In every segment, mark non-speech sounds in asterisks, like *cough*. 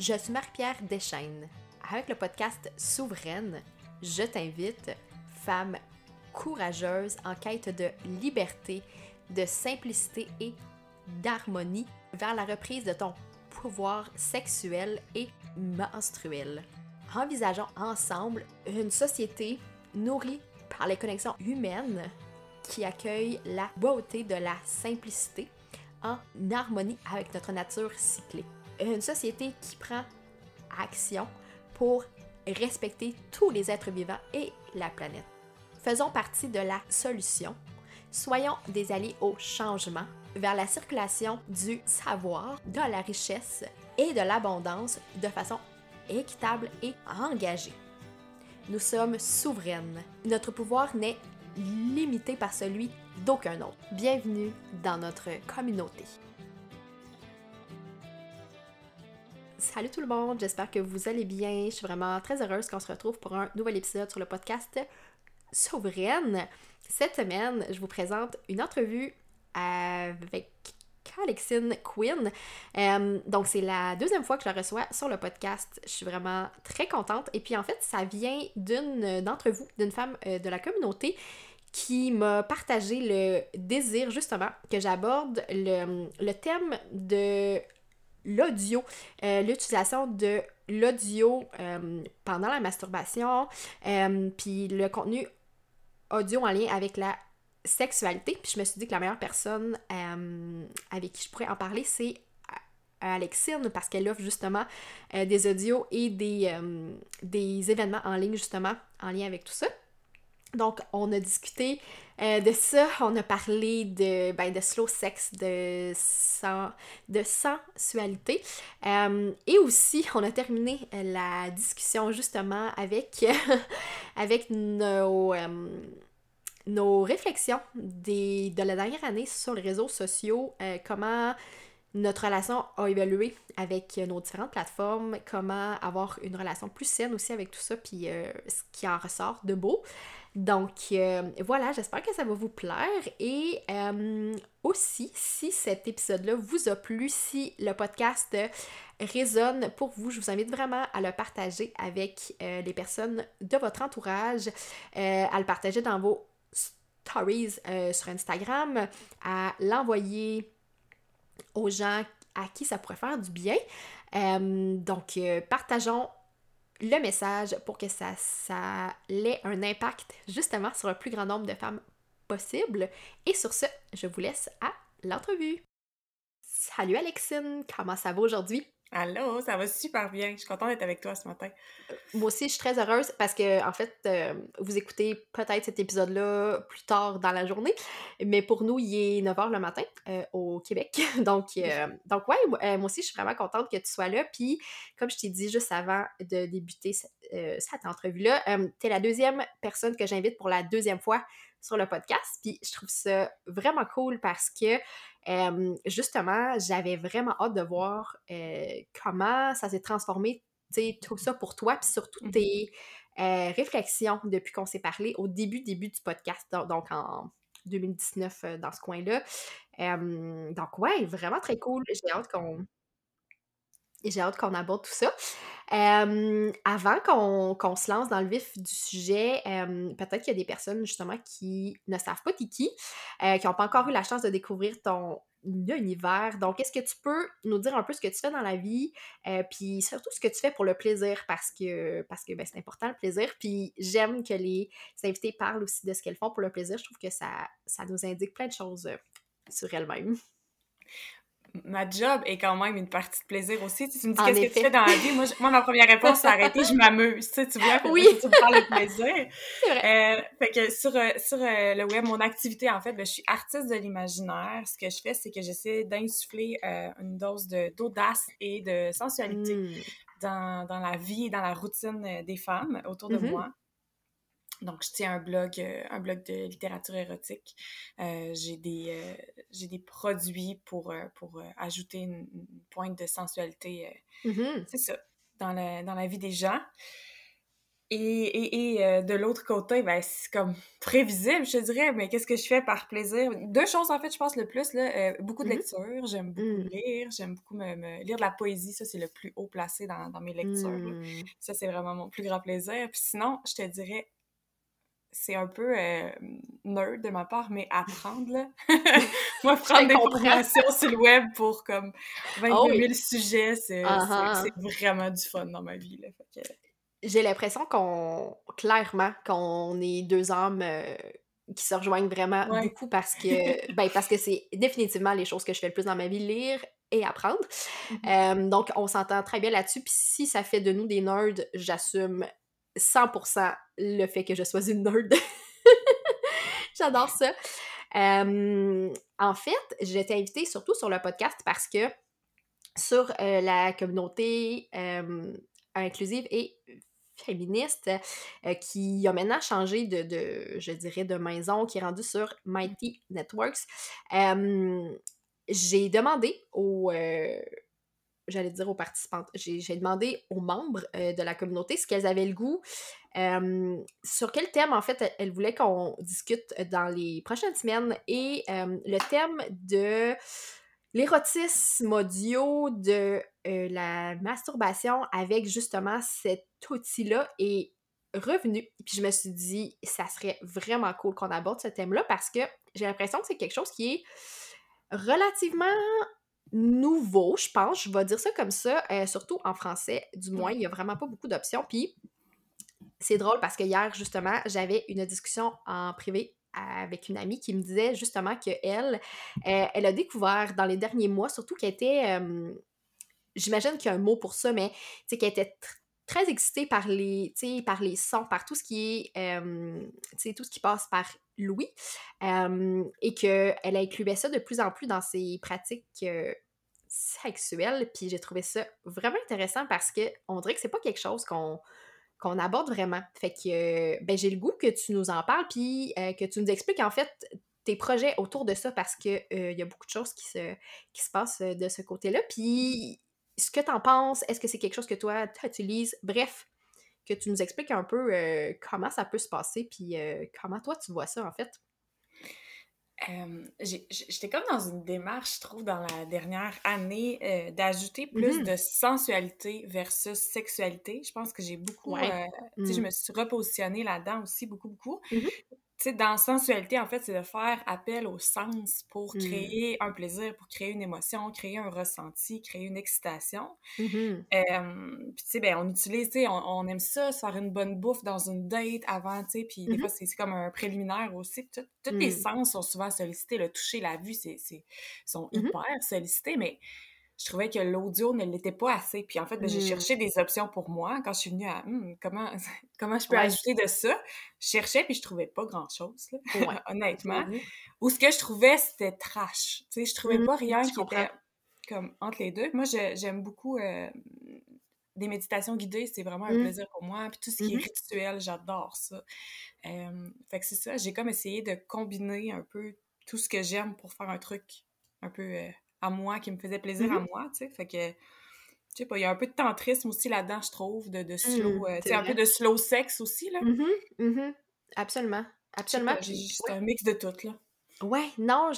Je suis Marie-Pierre Deschaines. Avec le podcast Souveraine, je t'invite, femme courageuse en quête de liberté, de simplicité et d'harmonie, vers la reprise de ton pouvoir sexuel et menstruel. Envisageons ensemble une société nourrie par les connexions humaines qui accueille la beauté de la simplicité en harmonie avec notre nature cyclée. Une société qui prend action pour respecter tous les êtres vivants et la planète. Faisons partie de la solution. Soyons des alliés au changement vers la circulation du savoir, de la richesse et de l'abondance de façon équitable et engagée. Nous sommes souveraines. Notre pouvoir n'est limité par celui d'aucun autre. Bienvenue dans notre communauté. Salut tout le monde, j'espère que vous allez bien. Je suis vraiment très heureuse qu'on se retrouve pour un nouvel épisode sur le podcast Souveraine. Cette semaine, je vous présente une entrevue avec Alexine Quinn. Euh, donc, c'est la deuxième fois que je la reçois sur le podcast. Je suis vraiment très contente. Et puis, en fait, ça vient d'une d'entre vous, d'une femme euh, de la communauté qui m'a partagé le désir, justement, que j'aborde le, le, thème de l'audio, euh, l'utilisation de l'audio pendant la masturbation, puis le contenu audio en lien avec la sexualité. Puis je me suis dit que la meilleure personne euh, avec qui je pourrais en parler, c'est euh, Alexine, parce qu'elle offre justement euh, des audios et des, des événements en ligne, justement, en lien avec tout ça. Donc, on a discuté de ça, on a parlé de, ben, de slow sex, de, de sensualité. et aussi, on a terminé la discussion justement avec, *laughs* avec nos nos réflexions des, de la dernière année sur les réseaux sociaux, euh, comment notre relation a évolué avec nos différentes plateformes, comment avoir une relation plus saine aussi avec tout ça, puis euh, ce qui en ressort de beau. Donc euh, voilà, j'espère que ça va vous plaire. Et aussi, si cet épisode-là vous a plu, si le podcast résonne pour vous, je vous invite vraiment à le partager avec les personnes de votre entourage, à le partager dans vos stories euh, sur Instagram, à l'envoyer aux gens à qui ça pourrait faire du bien. Euh, donc, euh, partageons le message pour que ça, ait un impact justement sur un plus grand nombre de femmes possible. Et sur ce, je vous laisse à l'entrevue. Salut Alexine, comment ça va aujourd'hui? Allô, ça va super bien. Je suis contente d'être avec toi ce matin. Moi aussi, je suis très heureuse parce que, en fait, euh, vous écoutez peut-être cet épisode-là plus tard dans la journée, mais pour nous, il est 9 h le matin euh, au Québec. *laughs* donc, euh, donc, ouais, moi aussi, je suis vraiment contente que tu sois là. Puis, comme je t'ai dit juste avant de débuter cette, cette entrevue-là, tu es la deuxième personne que j'invite pour la deuxième fois sur le podcast. Puis, je trouve ça vraiment cool parce que justement, j'avais vraiment hâte de voir comment ça s'est transformé, tout ça pour toi, puis surtout mmh tes réflexions depuis qu'on s'est parlé au début, début du podcast, donc en 2019 dans ce coin-là. donc ouais, vraiment très cool. J'ai hâte qu'on j'ai hâte qu'on aborde tout ça. avant qu'on se lance dans le vif du sujet, peut-être qu'il y a des personnes justement qui ne savent pas t'es qui, euh, qui n'ont pas encore eu la chance de découvrir ton univers. Donc, est-ce que tu peux nous dire un peu ce que tu fais dans la vie, euh, puis surtout ce que tu fais pour le plaisir, parce que, parce que ben, c'est important le plaisir. Puis j'aime que les invités parlent aussi de ce qu'elles font pour le plaisir. Je trouve que ça, ça nous indique plein de choses euh, sur elles-mêmes ma job est quand même une partie de plaisir aussi. Tu, me dis qu'est-ce que tu fais dans la vie? Moi, moi ma première réponse, c'est arrêter, je m'amuse. Tu, sais, tu vois, oui. tu me parles de plaisir. *laughs* Euh, fait que sur, euh, sur euh, le web, mon activité, en fait, ben, je suis artiste de l'imaginaire. Ce que je fais, c'est que j'essaie d'insuffler une dose d'audace et de sensualité hmm. dans, dans, la vie et dans la routine des femmes autour de mm-hmm. moi. Donc, je tiens un blog, euh, un blog de littérature érotique. Euh, j'ai des, euh, j'ai des produits pour, pour ajouter une, pointe de sensualité. Mm-hmm. C'est ça, dans la, dans la vie des gens. et, et, euh, de l'autre côté, ben, c'est comme prévisible, je dirais, mais qu'est-ce que je fais par plaisir? Deux choses, en fait, je pense le plus, là, euh, beaucoup de mm-hmm. lecture, j'aime beaucoup mm. lire, j'aime beaucoup me, lire de la poésie, ça, c'est le plus haut placé dans, dans mes lectures. Mm. Ça, c'est vraiment mon plus grand plaisir. Puis sinon, je te dirais, c'est un peu euh, nerd de ma part, mais apprendre, là. *laughs* Moi, prendre des formations sur le web pour, comme, 22 000 sujets, uh-huh. c'est vraiment du fun dans ma vie, là. Que j'ai l'impression qu'on, clairement, qu'on est deux âmes euh, qui se rejoignent vraiment beaucoup parce que, *laughs* ben, parce que c'est définitivement les choses que je fais le plus dans ma vie, lire et apprendre. Mm-hmm. donc, on s'entend très bien là-dessus. Puis si ça fait de nous des nerds, j'assume 100% le fait que je sois une nerd. *laughs* J'adore ça. en fait, j'étais invitée surtout sur le podcast parce que sur euh, la communauté inclusive et féministe euh, qui a maintenant changé de, je dirais, de maison, qui est rendu sur Mighty Networks. j'ai demandé euh, j'allais dire aux participantes, j'ai demandé aux membres euh, de la communauté ce qu'elles avaient le goût, sur quel thème en fait elles voulaient qu'on discute dans les prochaines semaines et le thème de l'érotisme audio de euh, la masturbation avec justement cet outil-là est revenu. Puis je me suis dit, ça serait vraiment cool qu'on aborde ce thème-là parce que j'ai l'impression que c'est quelque chose qui est relativement nouveau, je pense. Je vais dire ça comme ça, euh, surtout en français. Du moins, il n'y a vraiment pas beaucoup d'options. Puis c'est drôle parce que hier, justement, j'avais une discussion en privé avec une amie qui me disait justement qu'elle, euh, elle a découvert dans les derniers mois, surtout qu'elle était, j'imagine qu'il y a un mot pour ça, mais qu'elle était très excitée par les, par les sons, par tout ce qui est, tout ce qui passe par l'ouïe, et qu'elle incluait ça de plus en plus dans ses pratiques euh, sexuelles, puis j'ai trouvé ça vraiment intéressant parce que on dirait que c'est pas quelque chose qu'on aborde vraiment. Fait que ben, j'ai le goût que tu nous en parles, puis euh, que tu nous expliques en fait tes projets autour de ça parce qu'il euh, y a beaucoup de choses qui se, qui se passent euh, de ce côté-là. Puis ce que tu en penses, est-ce que c'est quelque chose que toi tu utilises? Bref, que tu nous expliques un peu comment ça peut se passer, puis comment toi tu vois ça en fait? J'étais comme dans une démarche, je trouve, dans la dernière année, euh, d'ajouter plus mmh de sensualité versus sexualité. Je pense que j'ai beaucoup, euh, tu sais, je mmh. me suis repositionnée là-dedans aussi, beaucoup, beaucoup. Mmh sais, dans sensualité, en fait, c'est de faire appel au sens pour mmh. créer un plaisir, pour créer une émotion, créer un ressenti, créer une excitation. Mmh puis, tu sais, ben, on utilise, tu sais, on, aime ça, se faire une bonne bouffe dans une date avant, tu sais, puis des mmh fois, c'est comme un préliminaire aussi. Tous les sens sont souvent sollicités. Le toucher, la vue, c'est sont hyper sollicités, mais je trouvais que l'audio ne l'était pas assez. Puis en fait, ben, j'ai mmh. cherché des options pour moi quand je suis venue à «Hmm, comment, *laughs* comment je peux ajouter de ça. Je cherchais puis je trouvais pas grand-chose, *laughs* honnêtement. Ou ce que je trouvais, c'était trash. Tu sais, je trouvais mmh, pas rien qui était comme entre les deux. Moi, j'aime beaucoup euh, des méditations guidées, c'est vraiment un plaisir pour moi. Puis tout ce qui est rituel, j'adore ça. fait que c'est ça, j'ai comme essayé de combiner un peu tout ce que j'aime pour faire un truc un peu euh, à moi, qui me faisait plaisir à mmh moi, tu sais. Fait que, je sais pas, il y a un peu de tantrisme aussi là-dedans, je trouve, de, de mmh, slow, euh, tu sais, un peu de slow sex aussi, là. Mmh Absolument. Absolument. C'est un mix de tout, là. Ouais, non,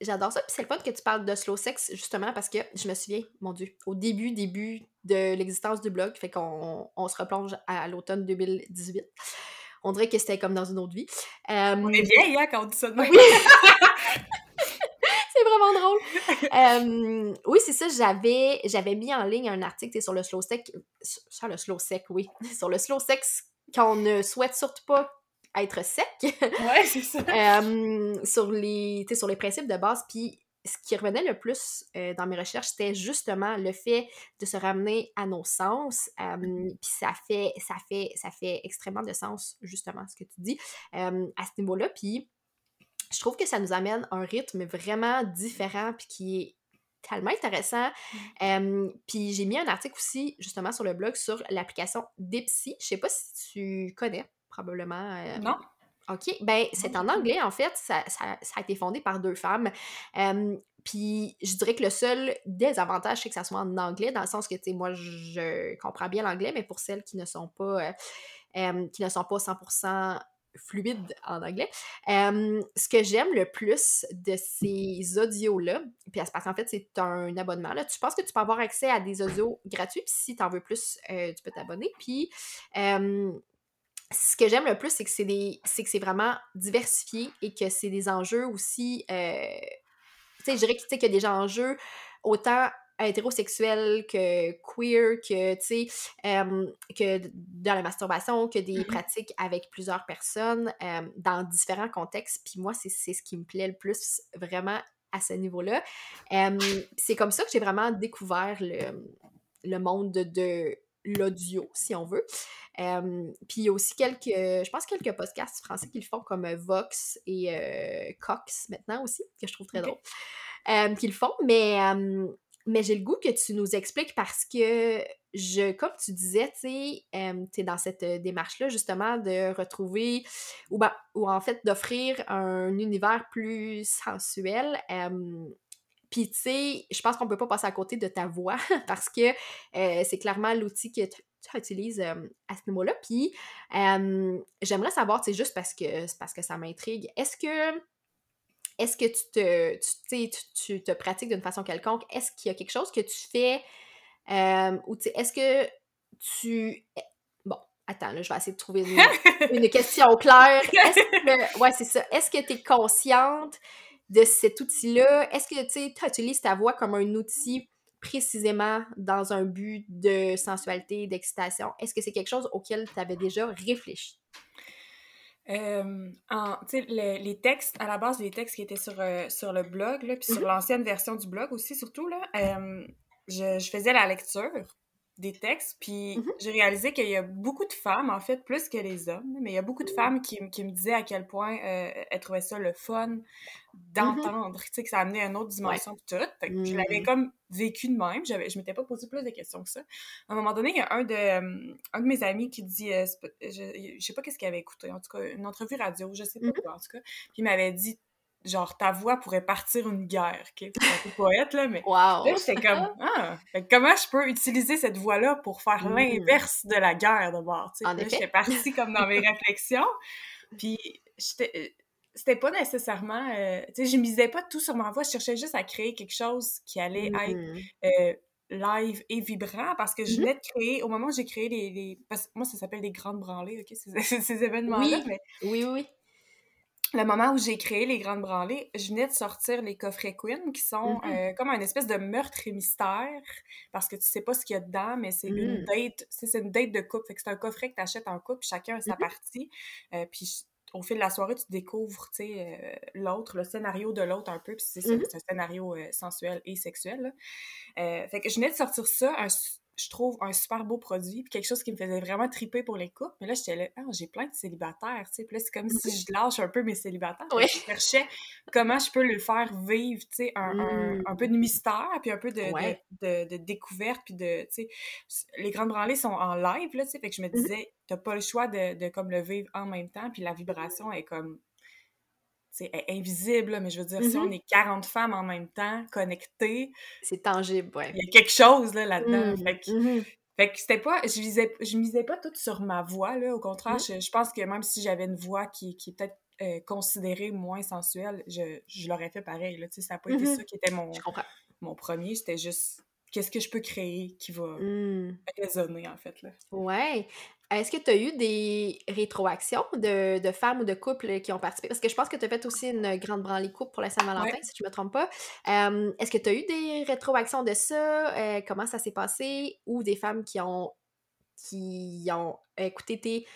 j'adore ça. Puis c'est le fun que tu parles de slow sex, justement, parce que je me souviens, mon Dieu, au début, début de l'existence du blog, fait qu'on on se replonge à, l'automne 2018 on dirait que c'était comme dans une autre vie. On est vieille, hein, quand on dit ça de même. *laughs* vraiment drôle. *laughs* oui, c'est ça, j'avais, j'avais mis en ligne un article sur le slow sex, sur le slow sec, oui, *laughs* sur le slow sex qu'on ne souhaite surtout pas être sec. *laughs* Ouais, c'est ça. sur, les, sur les principes de base, puis ce qui revenait le plus euh, dans mes recherches, c'était justement le fait de se ramener à nos sens. puis ça fait, ça, fait, ça fait extrêmement de sens, justement, ce que tu dis à ce niveau-là. Puis je trouve que ça nous amène un rythme vraiment différent puis qui est tellement intéressant. Mmh. puis j'ai mis un article aussi justement sur le blog sur l'application Dipsy. Je sais pas si tu connais probablement. non. OK. Ben, c'est en anglais, en fait. Ça, a été fondé par deux femmes. puis je dirais que le seul désavantage, c'est que ça soit en anglais, dans le sens que, tu sais, moi, je comprends bien l'anglais, mais pour celles qui ne sont pas qui ne sont pas 100% fluide en anglais. ce que j'aime le plus de ces audios-là, puis parce qu'en fait, c'est un abonnement, là, tu penses que tu peux avoir accès à des audios gratuits, puis si tu en veux plus, euh, tu peux t'abonner. Puis ce que j'aime le plus, c'est que c'est des c'est que c'est vraiment diversifié et que c'est des enjeux aussi. Euh, tu sais, je dirais qu'il y a des enjeux autant hétérosexuel que queer, que, tu sais, que dans la masturbation, que des mm-hmm. pratiques avec plusieurs personnes dans différents contextes. Puis moi, c'est ce qui me plaît le plus vraiment à ce niveau-là. c'est comme ça que j'ai vraiment découvert le, le monde de, l'audio, si on veut. puis il y a aussi quelques, je pense, quelques podcasts français qui le font, comme Vox et Cox maintenant aussi, que je trouve très drôle, qui le font. Mais mais j'ai le goût que tu nous expliques parce que je, comme tu disais, tu sais, tu es dans cette euh, démarche-là justement de retrouver ou, ben, ou en fait d'offrir un univers plus sensuel. Puis, tu sais, je pense qu'on peut pas passer à côté de ta voix *laughs* parce que euh, c'est clairement l'outil que tu utilises à ce niveau-là. Puis, j'aimerais savoir, tu sais, juste parce que, parce que ça m'intrigue, est-ce que est-ce que tu te, tu, tu, te pratiques d'une façon quelconque? Est-ce qu'il y a quelque chose que tu fais euh, ou est-ce que tu. Eh, bon, attends, là, je vais essayer de trouver une, *laughs* question claire. *laughs* Que, ouais, c'est ça. Est-ce que tu es consciente de cet outil-là? Est-ce que tu utilises ta voix comme un outil précisément dans un but de sensualité, d'excitation? Est-ce que c'est quelque chose auquel tu avais déjà réfléchi? Euh, en, les textes, à la base, les textes qui étaient sur, euh, sur le blog, là, puis sur mm-hmm. l'ancienne version du blog aussi, surtout, là, euh, je, je, faisais la lecture des textes, puis mmh j'ai réalisé qu'il y a beaucoup de femmes, en fait, plus que les hommes, mais il y a beaucoup de mmh. femmes qui, qui me disaient à quel point euh, elles trouvaient ça le fun mmh d'entendre, tu sais, que ça amenait une autre dimension tout. Fait que je l'avais comme vécu de même, j'avais, je m'étais pas posé plus de questions que ça. À un moment donné, il y a un de, un de mes amis qui dit, euh, je, je, sais pas qu'est-ce qu'il avait écouté, en tout cas, une entrevue radio, je sais pas quoi, en tout cas, puis il m'avait dit, genre ta voix pourrait partir une guerre, ok? C'est un peu poète, là, mais wow. là, j'étais comme, *laughs* ah, comment je peux utiliser cette voix-là pour faire mmh. l'inverse de la guerre d'abord, tu sais? Là, j'étais partie comme dans mes *laughs* réflexions, puis j'étais euh, c'était pas nécessairement, euh, tu sais, je misais pas tout sur ma voix, je cherchais juste à créer quelque chose qui allait être mmh. euh, live et vibrant parce que je mmh venais de créer, au moment où j'ai créé les, les, parce que moi ça s'appelle les grandes branlées, ok, ces, *laughs* ces événements-là, oui. oui, oui, le moment où j'ai créé les Grandes Branlées, je venais de sortir les coffrets Queen qui sont mm-hmm. euh, comme un espèce de meurtre et mystère parce que tu sais pas ce qu'il y a dedans, mais c'est une mm. date, c'est une date de couple. Fait que c'est un coffret que tu achètes en couple, chacun a sa mm-hmm. partie. Euh, puis au fil de la soirée, tu découvres euh, l'autre, le scénario de l'autre un peu, puis c'est mm-hmm. un scénario sensuel et sexuel. fait que je venais de sortir ça, un, je trouve un super beau produit, puis quelque chose qui me faisait vraiment triper pour les couples. Mais là, j'étais là, ah, j'ai plein de célibataires, tu sais. Puis là, c'est comme si je lâche un peu mes célibataires. Je cherchais comment je peux le faire vivre, tu sais, un, un, mmh. peu de mystère, puis un peu de, de, de, découverte, puis de, tu sais, les grandes branlées sont en live, là, tu sais. Fait que je me mmh disais, t'as pas le choix de, de comme le vivre en même temps, puis la vibration est comme c'est invisible, mais je veux dire, si on mm-hmm. est 40 femmes en même temps, connectées... C'est tangible, ouais. Il y a quelque chose, là, là-dedans. Mm, mm-hmm. Fait que, c'était pas... Je visais, je misais pas tout sur ma voix, là. Au contraire, mm. je, pense que même si j'avais une voix qui, qui est peut-être euh, considérée moins sensuelle, je, je l'aurais fait pareil, là. Tu sais, ça n'a pas été mm-hmm. ça qui était mon, mon premier. C'était juste qu'est-ce que je peux créer qui va mm. résonner, en fait, là. Ouais. Est-ce que tu as eu des rétroactions de, de, femmes ou de couples qui ont participé? Parce que je pense que tu as fait aussi une grande branlée couple pour la Saint-Valentin, si je ne me trompe pas. Est-ce que tu as eu des rétroactions de ça? Euh, comment ça s'est passé? Ou des femmes qui ont, qui ont écouté tes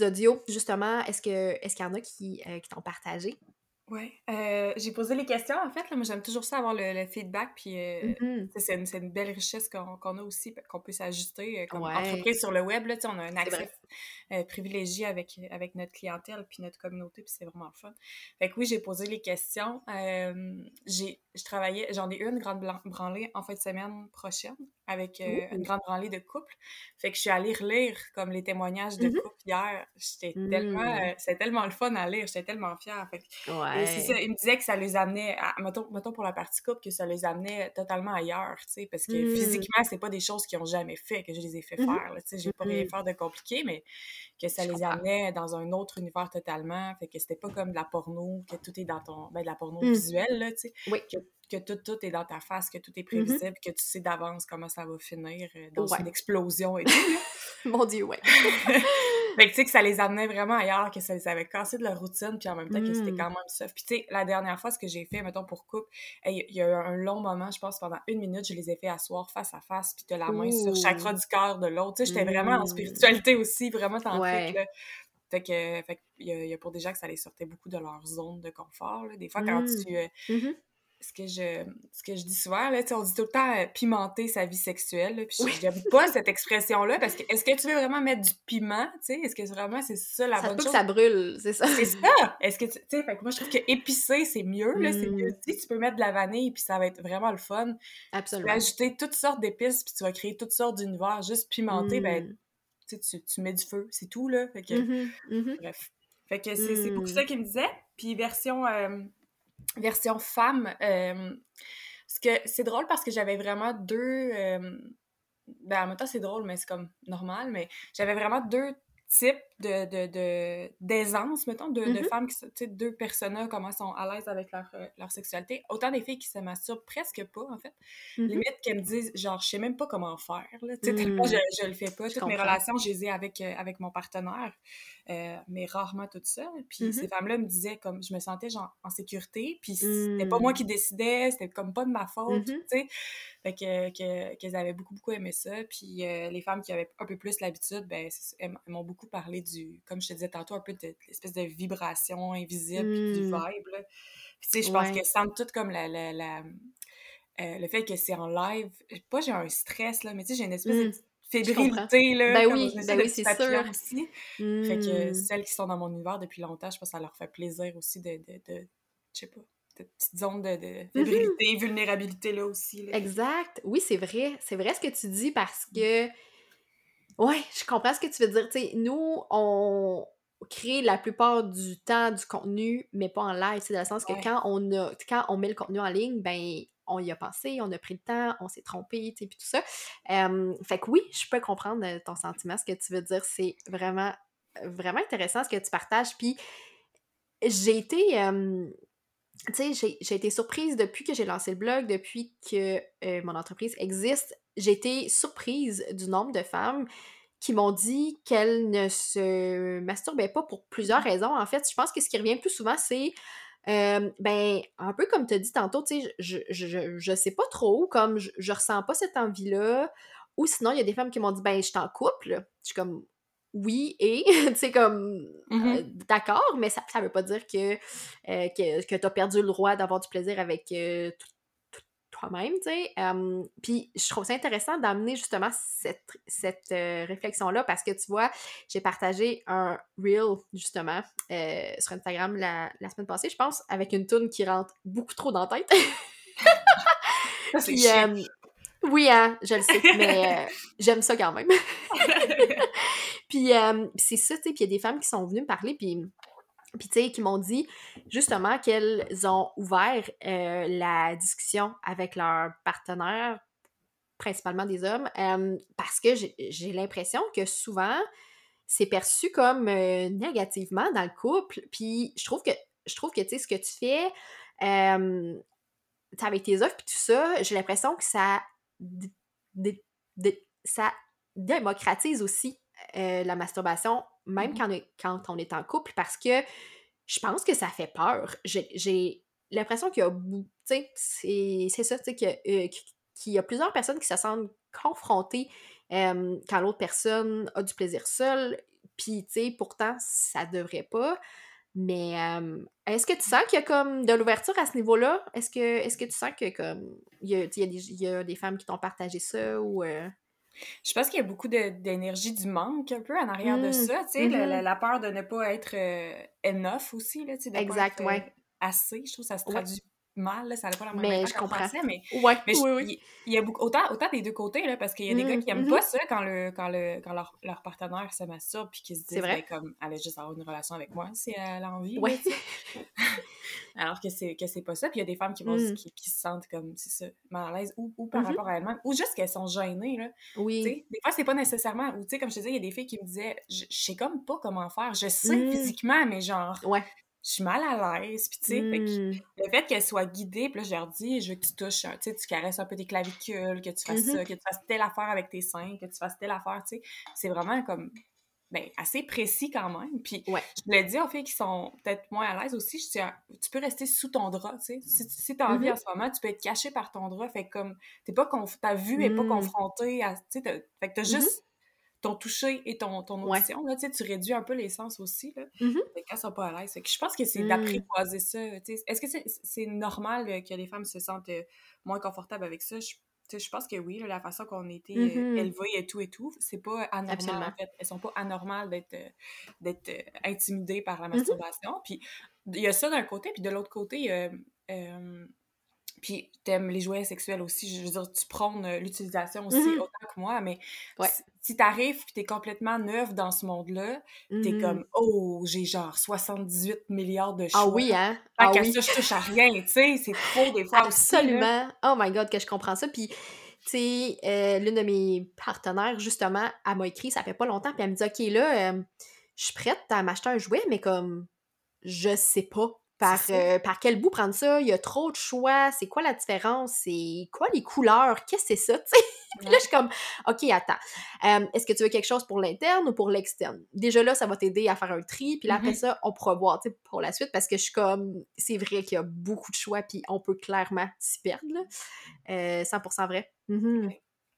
audios, justement? Est-ce qu'il est y en a qui, euh, qui t'ont partagé? Oui, euh, j'ai posé les questions en fait. Là, moi, j'aime toujours ça avoir le, feedback. Puis euh, mm-hmm. c'est une, belle richesse qu'on a aussi, qu'on peut s'ajuster euh, comme entreprise sur le web. Là, on a un accès privilégié avec, avec notre clientèle puis notre communauté, puis c'est vraiment fun. Fait que oui, j'ai posé les questions. j'ai je travaillais, j'en ai une grande branlée en fin de semaine prochaine avec euh, une grande branlée de couple. Fait que je suis allée relire comme les témoignages de mmh couple hier. Tellement, mmh. euh, c'était tellement le fun à lire, j'étais tellement fière. Fait ouais. ça, ils me disaient que ça les amenait, à, mettons, mettons, pour la partie couple, que ça les amenait totalement ailleurs, tu sais, parce que mmh. physiquement, c'est pas des choses qu'ils ont jamais fait, que je les ai fait faire, tu sais, j'ai pas rien faire de compliqué, mais que ça les amenait dans un autre univers totalement, fait que c'était pas comme de la porno, que tout est dans ton, ben de la porno visuelle, là, tu sais, oui que tout, tout est dans ta face, que tout est mmh prévisible, que tu sais d'avance comment ça va finir euh, dans une explosion et *laughs* tout. Mon Dieu, ouais. *laughs* fait que tu sais que ça les amenait vraiment ailleurs, que ça les avait cassé de leur routine, puis en même temps que c'était mmh. quand même ça. Puis tu sais, la dernière fois, ce que j'ai fait, mettons, pour couple, il y a eu un long moment, je pense, pendant une minute, je les ai fait asseoir face à face, puis as la main sur chaque chakra du cœur de l'autre. Tu sais, j'étais vraiment en mmh. spiritualité aussi, vraiment tantrique, là. Fait que, fait il y, a pour des gens que ça les sortait beaucoup de leur zone de confort. Là. Des fois, quand tu, euh, ce que je ce que je dis souvent là, on dit tout le temps euh, pimenter sa vie sexuelle là, puis j'aime pas cette expression là parce que est-ce que tu veux vraiment mettre du piment tu sais? Est-ce que vraiment c'est ça la ça bonne chose que ça brûle c'est ça. C'est ça! Est-ce que tu sais fait que moi je trouve que épicé c'est mieux là c'est mieux mm. tu peux mettre de la vanille puis ça va être vraiment le fun. Absolument tu peux ajouter toutes sortes d'épices puis tu vas créer toutes sortes d'univers. Juste pimenter ben mm. tu, tu mets du feu c'est tout là fait que mm-hmm, mm-hmm. bref. Fait que c'est beaucoup mm. ça qu'il me disait. Puis version euh, version femme. Euh, que c'est drôle parce que j'avais vraiment deux. Euh, ben, en même temps, c'est drôle, mais c'est comme normal, mais j'avais vraiment deux type de, de, de d'aisance, mettons, de, de mm-hmm. femmes qui, tu sais, deux personnes, comment sont à l'aise avec leur, euh, leur sexualité. Autant des filles qui se masturbent presque pas, en fait. Mm-hmm. Limite qu'elles me disent, genre, je sais même pas comment faire, là. Tu sais, mm. je, je le fais pas. Toutes mes relations, je les ai avec, euh, avec mon partenaire, euh, mais rarement tout ça. Puis mm-hmm. ces femmes-là me disaient, comme, je me sentais, genre, en sécurité, puis c'était pas moi mm. qui décidais, c'était comme pas de ma faute, tu sais. Fait que, que, qu'elles avaient beaucoup, beaucoup aimé ça. Puis les femmes qui avaient un peu plus l'habitude, ben, elles m'ont beaucoup parlé du, comme je te disais tantôt, un peu de, l'espèce de vibration invisible, du mmh. vibe. Là. tu sais, je pense que ça tout comme la, la, la euh, le fait que c'est en live. Pas j'ai un stress, là, mais tu sais, j'ai une espèce de mmh. fébrilité, là. Ben oui, ben oui c'est sûr. Aussi. Fait que mmh. celles qui sont dans mon univers depuis longtemps, je pense que ça leur fait plaisir aussi de, de, de je sais pas, de petite zone de, de fébrilité, vulnérabilité là aussi. Là. Exact. Oui, c'est vrai. C'est vrai ce que tu dis parce que Ouais, je comprends ce que tu veux dire. nous, on crée la plupart du temps du contenu, mais pas en live. C'est dans le sens que quand on a quand on met le contenu en ligne, ben on y a pensé, on a pris le temps, on s'est trompé, tu sais, puis tout ça. fait que oui, je peux comprendre euh, ton sentiment, ce que tu veux dire. C'est vraiment, vraiment intéressant ce que tu partages. Puis j'ai été, tu sais, j'ai été surprise depuis que j'ai lancé le blog, depuis que euh, mon entreprise existe. J'ai été surprise du nombre de femmes qui m'ont dit qu'elles ne se masturbaient pas pour plusieurs raisons. En fait, je pense que ce qui revient plus souvent, c'est euh, ben, un peu comme tu as dit tantôt, tu sais, je, je, je, sais pas trop, comme je, je ressens pas cette envie-là. Ou sinon, il y a des femmes qui m'ont dit, ben, je t'en couple. Je suis comme, oui et, *laughs* tu sais, comme, mmh euh, d'accord, mais ça ne veut pas dire que, euh, que, que tu as perdu le droit d'avoir du plaisir avec euh, toi-même, tu sais. Puis je trouve ça intéressant d'amener justement cette, cette réflexion-là parce que tu vois, j'ai partagé un reel justement sur Instagram la, la, semaine passée, je pense, avec une tune qui rentre beaucoup trop dans la tête. *laughs* Puis, oui, hein, je le sais, mais j'aime ça quand même. *laughs* *laughs* Puis c'est ça, tu sais, puis il y a des femmes qui sont venues me parler, puis puis, tu sais, qui m'ont dit justement qu'elles ont ouvert la discussion avec leurs partenaires, principalement des hommes, parce que j'ai l'impression que souvent, c'est perçu comme négativement dans le couple. Puis, je trouve que, je trouve que, tu sais, ce que tu fais avec tes offres, puis tout ça, j'ai l'impression que ça, ça démocratise aussi euh, la masturbation, même mmh quand, on est, quand on est en couple, parce que je pense que ça fait peur. J'ai l'impression qu'il y a, tu sais, c'est ça, tu sais, euh, qu'il y a plusieurs personnes qui se sentent confrontées quand l'autre personne a du plaisir seul, puis, tu sais, pourtant, ça devrait pas. Mais est-ce que tu sens qu'il y a comme de l'ouverture à ce niveau-là? Est-ce que, est que tu sens que comme il y a, y a, des, femmes qui t'ont partagé ça ou euh? Je pense qu'il y a beaucoup d'énergie du manque un peu en arrière de mmh. ça, tu sais, mmh. la, peur de ne pas être euh, enough aussi, là, tu sais, Exact, pas être, euh, assez, je trouve que ça se traduit mal, ça n'a pas la même mais je comprends. français, mais, ouais, mais oui, oui. Il, y a beaucoup, autant, autant des deux côtés, là, parce qu'il y a des gars qui aiment mm-hmm. pas ça quand, le, quand, le, quand leur, leur partenaire se masturbe puis qui se disent, vrai. Ben, comme, elle est juste avoir une relation avec moi si elle a envie. Ouais. *laughs* Alors que c'est, que c'est pas ça. Puis il y a des femmes qui, vont, Mm. qui, qui se sentent comme, c'est ça, mal à l'aise ou, ou par rapport à elles-mêmes, ou juste qu'elles sont gênées, là. Oui. Des fois, c'est pas nécessairement. Ou, tu sais, comme je te disais, il y a des filles qui me disaient, je, sais comme pas comment faire. Je sais physiquement, mais genre, Ouais. Je suis mal à l'aise. Puis, tu sais, fait que Mm. le fait qu'elles soient guidées, puis là, je leur dis, je veux que tu touches, tu sais, tu caresses un peu tes clavicules, que tu fasses Mhm. ça, que tu fasses telle affaire avec tes seins, que tu fasses telle affaire, tu sais. C'est vraiment comme, ben, assez précis quand même. Puis, Ouais. je le dis aux filles qui sont peut-être moins à l'aise aussi, je dis, ah, tu peux rester sous ton drap, tu sais. Si, si t'as envie Mhm. en ce moment, tu peux être caché par ton drap. Fait que comme, t'es pas conf... ta vue est pas Mm. confrontée à, tu sais, fait que t'as Mhm. juste ton toucher et ton, ton Ouais. audition, là, tu réduis un peu les sens aussi, là. Fait qu'elles sont pas à l'aise. Je pense que c'est Mm. d'apprivoiser ça. Est-ce que c'est c'est normal euh, que les femmes se sentent euh, moins confortables avec ça? Je, je pense que oui, là, la façon qu'on a été euh, élevées et tout et tout, c'est pas anormal, Absolument. en fait. Elles sont pas anormales d'être euh, d'être intimidées par la Mhm. masturbation. Puis il y a ça d'un côté, puis de l'autre côté, puis t'aimes les jouets sexuels aussi, je veux dire, tu prônes euh, l'utilisation aussi Mhm. autant que moi, mais Ouais. si, t'arrives puis t'es complètement neuf dans ce monde-là, t'es Mhm. comme « Oh, j'ai genre 78 milliards de choix. Ah oui, hein? Ah oui. ça, je touche à rien, tu sais, c'est trop des fois aussi. Absolument. Oh my god, que je comprends ça. Puis, tu sais, euh, l'une de mes partenaires, justement, elle m'a écrit, ça fait pas longtemps, puis elle me dit Ok, là, euh, je suis prête à m'acheter un jouet, mais comme, je sais pas. Par, euh, par quel bout prendre ça? Il y a trop de choix. C'est quoi la différence? C'est quoi les couleurs? Qu'est-ce que c'est ça? *laughs* Puis là, je suis comme, OK, attends. Euh, Est-ce que tu veux quelque chose pour l'interne ou pour l'externe? Déjà là, ça va t'aider à faire un tri. Puis là, après Mhm. ça, on pourra voir pour la suite parce que je suis comme, c'est vrai qu'il y a beaucoup de choix. Puis on peut clairement s'y perdre. Là. Euh, 100% vrai. Mhm.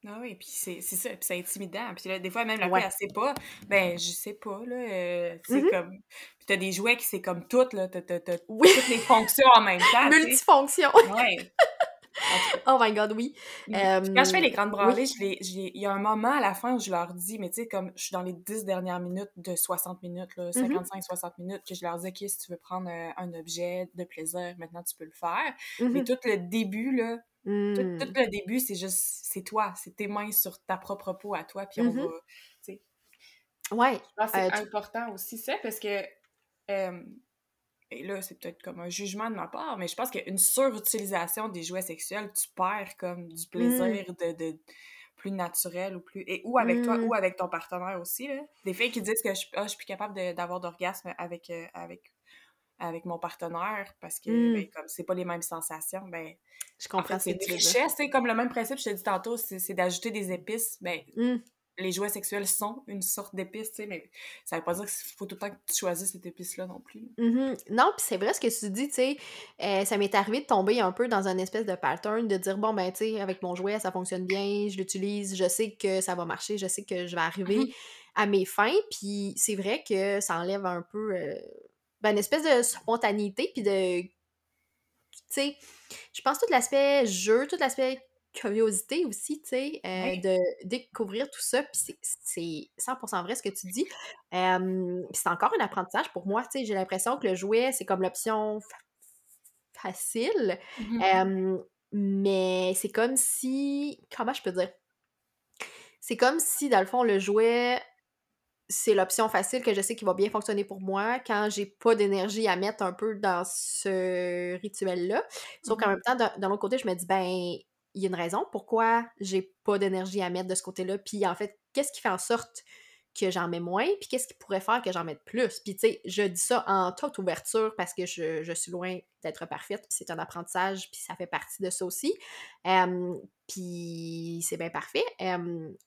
Ah oui, puis c'est c'est ça, puis c'est intimidant. Puis là, des fois, même la Ouais. fille, elle sait pas. Ben, je sais pas, là. euh, c'est Mhm. comme. Puis t'as des jouets qui c'est comme toutes, là. T'as t'as- t'as Oui. toutes les fonctions en même temps. Multifonction. Ouais. *laughs* Oh my god, oui. Quand je fais Euh, les grandes branlées, je les- je les- il y a un moment à la fin où je leur dis, mais tu sais, comme je suis dans les 10 dernières minutes de 60 minutes, là, Mhm. 55-60 minutes, que je leur dis, OK, si tu veux prendre euh, un objet de plaisir, maintenant tu peux le faire. Mais mhm. tout le début, là, Mm. tout le début, c'est juste, c'est toi, c'est tes mains sur ta propre peau à toi, puis on Mhm. va. tu sais. Ouais. Je pense que c'est Euh, tu- important aussi ça, parce que. euh, et là, c'est peut-être comme un jugement de ma part, mais je pense qu'une surutilisation des jouets sexuels, tu perds comme du plaisir Mm. de, de plus naturel ou plus. Et ou avec toi, Mm. ou avec ton partenaire aussi. Là. Des filles qui disent que je, ah, je suis plus capable d'avoir d'orgasme avec, euh, avec, avec mon partenaire parce que Mm. ben, comme c'est pas les mêmes sensations, ben Je en comprends fait, ce c'est une richesse, c'est comme le même principe, je te dis tantôt, c'est d'ajouter des épices. Ben, Mm. les jouets sexuels sont une sorte d'épice, tu sais, mais ça veut pas dire qu'il faut tout le temps que tu choisisses cette épice-là non plus. Mhm. Non, puis c'est vrai ce que tu dis, tu sais, euh, ça m'est arrivé de tomber un peu dans un espèce de pattern, de dire, bon, ben, tu sais, avec mon jouet, ça fonctionne bien, je l'utilise, je sais que ça va marcher, je sais que je vais arriver Mhm. à mes fins, puis c'est vrai que ça enlève un peu, euh, ben, une espèce de spontanéité, puis de, tu sais, je pense tout l'aspect jeu, tout l'aspect curiosité aussi, tu sais, euh, Oui. de découvrir tout ça, puis c'est- c'est 100% vrai ce que tu dis. Euh, puis c'est encore un apprentissage pour moi, tu sais, j'ai l'impression que le jouet, c'est comme l'option fa- facile, euh, mais c'est comme si, comment je peux dire? C'est comme si, dans le fond, le jouet, c'est l'option facile que je sais qui va bien fonctionner pour moi quand j'ai pas d'énergie à mettre un peu dans ce rituel-là. Sauf qu'en Mhm. même temps, d'un d'un autre côté, je me dis, ben, il y a une raison pourquoi j'ai pas d'énergie à mettre de ce côté-là. Puis en fait, qu'est-ce qui fait en sorte que j'en mets moins, puis qu'est-ce qui pourrait faire que j'en mette plus? Puis tu sais, je dis ça en toute ouverture parce que je, suis loin d'être parfaite, c'est un apprentissage, puis ça fait partie de ça aussi. Puis c'est bien parfait.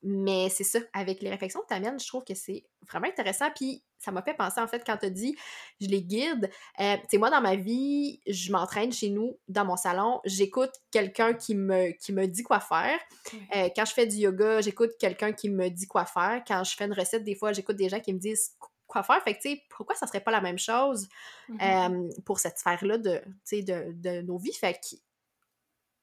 Mais c'est ça, avec les réflexions que tu amènes, je trouve que c'est vraiment intéressant. Puis ça m'a fait penser, en fait, quand tu as dit je les guide. Euh, tu sais, moi, dans ma vie, je m'entraîne chez nous, dans mon salon, j'écoute quelqu'un qui me, qui me dit quoi faire. Euh, quand je fais du yoga, j'écoute quelqu'un qui me dit quoi faire. Quand je fais une recette, des fois, j'écoute des gens qui me disent quoi faire. Fait que, tu sais, pourquoi ça serait pas la même chose Mhm. euh, pour cette sphère-là de, de, de nos vies? Fait que, tu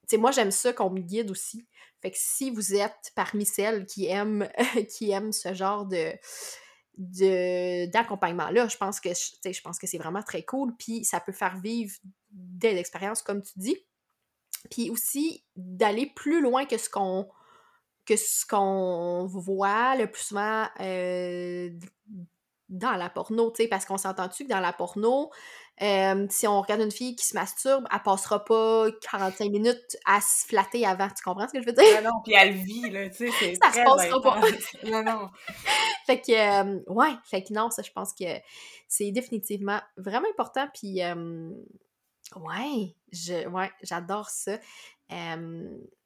sais, moi, j'aime ça qu'on me guide aussi. Fait que si vous êtes parmi celles qui aiment, *laughs* qui aiment ce genre de de- d'accompagnement là je pense que je pense que c'est vraiment très cool puis ça peut faire vivre des expériences, comme tu dis. Puis aussi d'aller plus loin que ce qu'on que ce qu'on voit le plus souvent euh, dans la porno, tu sais, parce qu'on s'entend-tu que dans la porno, euh, si on regarde une fille qui se masturbe, elle passera pas 45 minutes à se flatter avant. Tu comprends ce que je veux dire? Non, non, puis elle vit, là, tu sais, c'est Ça se passera pas. *laughs* non, non. *laughs* fait que, euh, ouais, fait que non, ça, je pense que c'est définitivement vraiment important, puis... Euh, ouais, je, ouais, j'adore ça.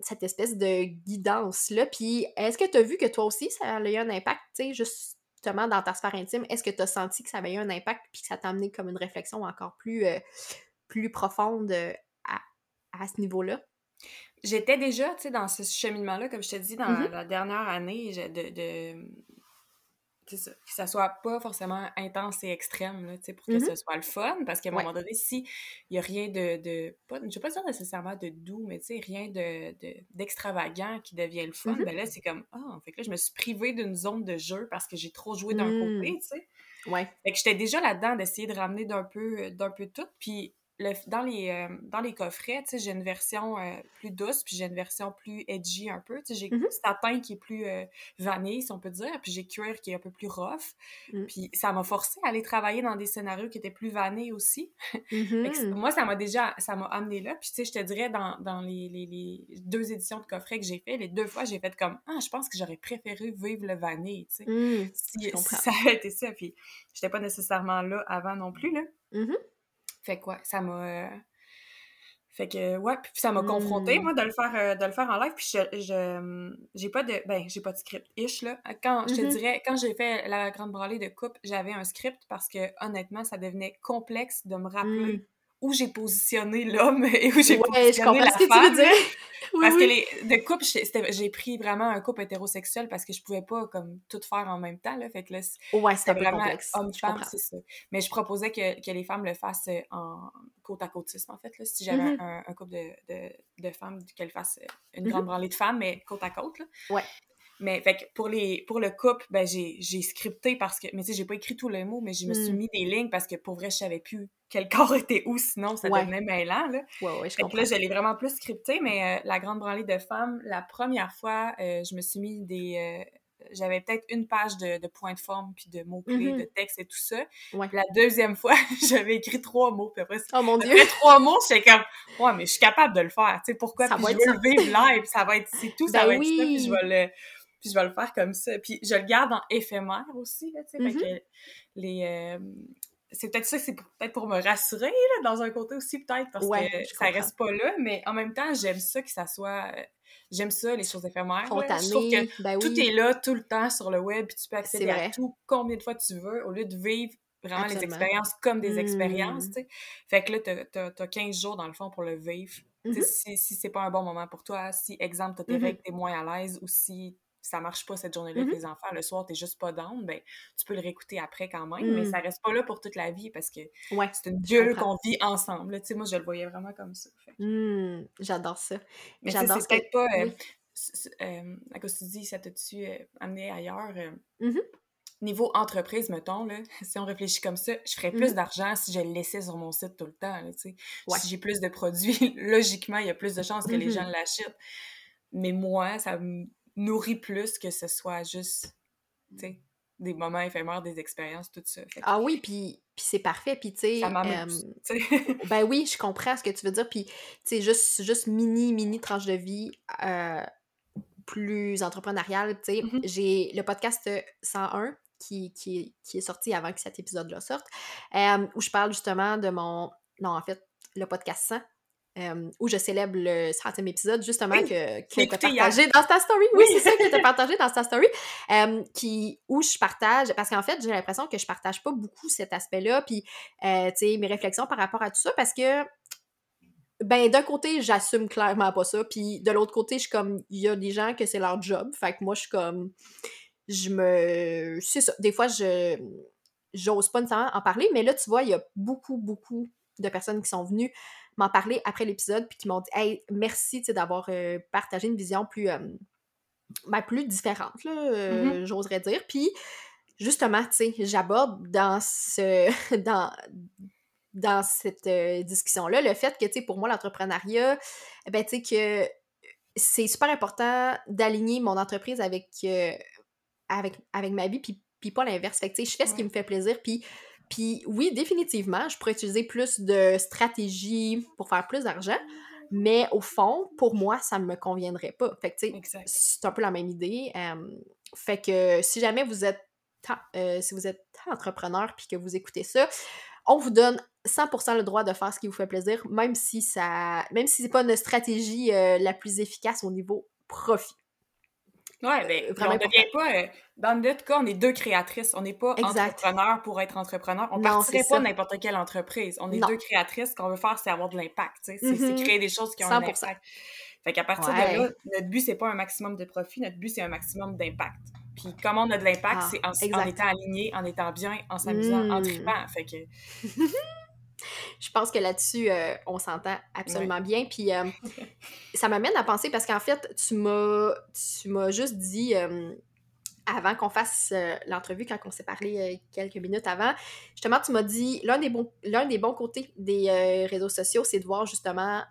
cette espèce de guidance-là. Puis, est-ce que tu as vu que toi aussi, ça a eu un impact, tu sais, juste dans ta sphère intime, est-ce que tu as senti que ça avait eu un impact puis que ça t'a amené comme une réflexion encore plus, euh, plus profonde euh, à, à, ce niveau-là? J'étais déjà, tu sais, dans ce cheminement-là, comme je te dis, dans mm-hmm. la dernière année, de, de, que ça soit pas forcément intense et extrême, là, pour que mm-hmm. ce soit le fun, parce qu'à un moment donné, si il y a rien de, de pas, je vais pas dire nécessairement de doux, mais tu sais, rien de, d'extravagant qui devient le fun, mm-hmm. ben là, c'est comme, ah, fait que là, je me suis privée d'une zone de jeu parce que j'ai trop joué d'un côté, mm. tu sais. Ouais. Fait que j'étais déjà là-dedans d'essayer de ramener d'un peu, d'un peu tout, puis dans, les, euh, dans les coffrets, j'ai une version euh, plus douce, puis j'ai une version plus edgy un peu. J'ai mm satin qui est plus euh, vanille, si on peut dire, puis j'ai cuir qui est un peu plus rough. Mm. Puis ça m'a forcé à aller travailler dans des scénarios qui étaient plus vanés aussi. *laughs* Mm-hmm. moi, ça m'a déjà ça m'a amené là. Puis je te dirais, dans, dans les, les, les, deux éditions de coffrets que j'ai fait, les deux fois, j'ai fait comme « Ah, je pense que j'aurais préféré vivre le vanille. Mm, si, *laughs* ça avait été ça. Puis j'étais pas nécessairement là avant non plus, là. Fait que ouais, ça m'a. Euh, fait que ouais, puis ça m'a confronté moi de le faire euh, de le faire en live puis je, je j'ai pas de ben j'ai pas de script ish là. Quand je te mm-hmm. dirais quand j'ai fait la grande branlée de coupe, j'avais un script parce que honnêtement, ça devenait complexe de me rappeler mm où j'ai positionné l'homme *laughs* et où j'ai positionné la femme. Que tu veux dire. *laughs* parce que les de couple, j'ai pris vraiment un couple hétérosexuel parce que je pouvais pas comme tout faire en même temps là, fait que là ouais, c'était vraiment complexe. c'est ça. Mais je proposais que, que, les femmes le fassent euh, en côte à côte en fait là, si j'avais mm-hmm. un, un, couple de, de, de femmes qu'elles fassent une mm-hmm. grande branlée de femmes mais côte à côte là. Ouais. Mais fait que pour, les, pour le couple, ben j'ai, j'ai scripté parce que. Mais tu sais, j'ai pas écrit tous les mots, mais je me suis hmm. mis des lignes parce que pour vrai, je savais plus quel *laughs* corps était où, sinon ça devenait mêlant. Là. Ouais, ouais, je fait que là, je l'ai vraiment plus scripté, mais euh, la grande branlée de femmes, la première fois, euh, je me suis mis des. Euh, j'avais peut-être une page de, de points de forme, puis de mots-clés, mm-hmm. de texte et tout ça. La deuxième fois, *laughs* j'avais écrit trois mots, puis après, oh mon Dieu! trois mots, j'étais comme, ouais, mais je suis capable de le faire, tu sais, pourquoi? Ça puis je veux le vivre live, ça va être, c'est tout, ça ben va être ça, puis je vais le puis je vais le faire comme ça. Puis je le garde en éphémère aussi, tu sais, que les... Euh, c'est peut-être ça, c'est peut-être pour me rassurer, là, dans un côté aussi, peut-être, parce que ça reste pas là, mais en même temps, j'aime ça que ça soit... Euh, j'aime ça, les choses éphémères. Je trouve que ben tout est là tout le temps sur le web, puis tu peux accéder à tout combien de fois tu veux, au lieu de vivre vraiment les expériences comme des expériences, mmh. tu sais. Fait que là, t'as as, 15 jours, dans le fond, pour le vivre. Mmh si, si c'est pas un bon moment pour toi, si, exemple, t'as tes mmh règles, t'es moins à l'aise, ou si ça marche pas cette journée-là avec mm-hmm. les enfants, le soir, t'es juste pas down, ben, tu peux le réécouter après quand même, mais mm. ça reste pas là pour toute la vie parce que c'est une bulle qu'on vit ensemble. Tu sais, moi, je le voyais vraiment comme ça. Mm, j'adore ça. Mais j'adore c'est peut-être pas... Euh, euh, à cause tu dis, ça t'a-tu euh, amené ailleurs? Mm-hmm. Niveau entreprise, mettons, là, *laughs* si on réfléchit comme ça, je ferais plus d'argent si je le laissais sur mon site tout le temps. Là, Si j'ai plus de produits, *laughs* logiquement, il y a plus de chances que les gens l'achètent. Mais moi, ça me nourrit plus que ce soit juste, tu sais, des moments éphémères, des expériences, tout ça. Ah oui, puis, puis c'est parfait, puis tu sais... *laughs* ben oui, je comprends ce que tu veux dire, puis tu sais, juste, juste mini, mini tranche de vie euh, plus entrepreneuriale, tu sais. Mm-hmm. J'ai le podcast 101 qui, qui, qui, est sorti avant que cet épisode-là sorte, euh, où je parle justement de mon... Non, en fait, le podcast 100, euh, où je célèbre le centième épisode, justement, que, que tu as partagé dans ta story. Oui, c'est ça que tu as *laughs* partagé dans ta story. Euh, qui, où je partage, parce qu'en fait, j'ai l'impression que je partage pas beaucoup cet aspect-là, puis, euh, tu sais, mes réflexions par rapport à tout ça, parce que, ben, d'un côté, j'assume clairement pas ça, puis de l'autre côté, je suis comme, il y a des gens que c'est leur job, fait que moi, je suis comme, je me. C'est ça, des fois, je. J'ose pas nécessairement en parler, mais là, tu vois, il y a beaucoup, beaucoup de personnes qui sont venues m'en parler après l'épisode, puis qui m'ont dit Hey, merci d'avoir euh, partagé une vision plus, euh, ben, plus différente, là, euh, mm-hmm. j'oserais dire. Puis justement, tu sais, j'aborde dans ce. *laughs* dans dans cette discussion-là, le fait que, tu sais, pour moi, l'entrepreneuriat, ben, tu sais, que c'est super important d'aligner mon entreprise avec, avec, avec ma vie, puis, puis pas l'inverse. Fait que, tu sais, je fais ce qui me fait plaisir, puis, puis oui, définitivement, je pourrais utiliser plus de stratégies pour faire plus d'argent, mais au fond, pour moi, ça ne me conviendrait pas. Fait que, tu sais, c'est un peu la même idée. fait que si jamais vous êtes euh, si vous êtes entrepreneur puis que vous écoutez ça, on vous donne 100% le droit de faire ce qui vous fait plaisir, même si ça, même si c'est pas une stratégie euh, la plus efficace au niveau profit. Ouais, mais ben, on devient pas. Euh, dans notre cas, on est deux créatrices. On n'est pas entrepreneur pour être entrepreneur. On ne partirait pas n'importe quelle entreprise. On est deux créatrices. Ce qu'on veut faire, c'est avoir de l'impact. C'est mm-hmm. créer des choses qui ont un impact. Fait qu'à partir de là, notre but, c'est pas un maximum de profit. Notre but, c'est un maximum d'impact. Puis comment on a de l'impact, ah, c'est en, étant aligné, en étant bien, en s'amusant, en hmm. tripant. Fait que... *laughs* Je pense que là-dessus, euh, on s'entend absolument bien. Puis euh, *laughs* ça m'amène à penser, parce qu'en fait, tu m'as, tu m'as juste dit, euh, avant qu'on fasse l'entrevue, quand on s'est parlé quelques minutes avant, justement, tu m'as dit l'un des, bons, l'un des bons côtés des réseaux sociaux, c'est de voir justement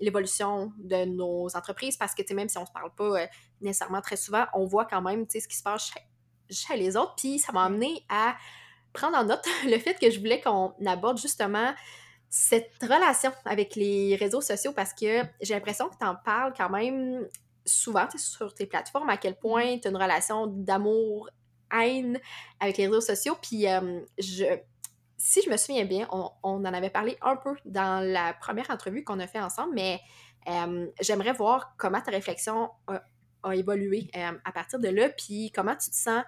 l'évolution de nos entreprises parce que, même si on ne se parle pas nécessairement très souvent, on voit quand même ce qui se passe chez, les autres. Puis ça m'a amené à prendre en note *laughs* le fait que je voulais qu'on aborde justement cette relation avec les réseaux sociaux parce que j'ai l'impression que tu en parles quand même souvent sur tes plateformes à quel point tu as une relation d'amour-haine avec les réseaux sociaux. Puis euh, je, si je me souviens bien, on, en avait parlé un peu dans la première entrevue qu'on a fait ensemble, mais euh, j'aimerais voir comment ta réflexion a, évolué euh, à partir de là, puis comment tu te sens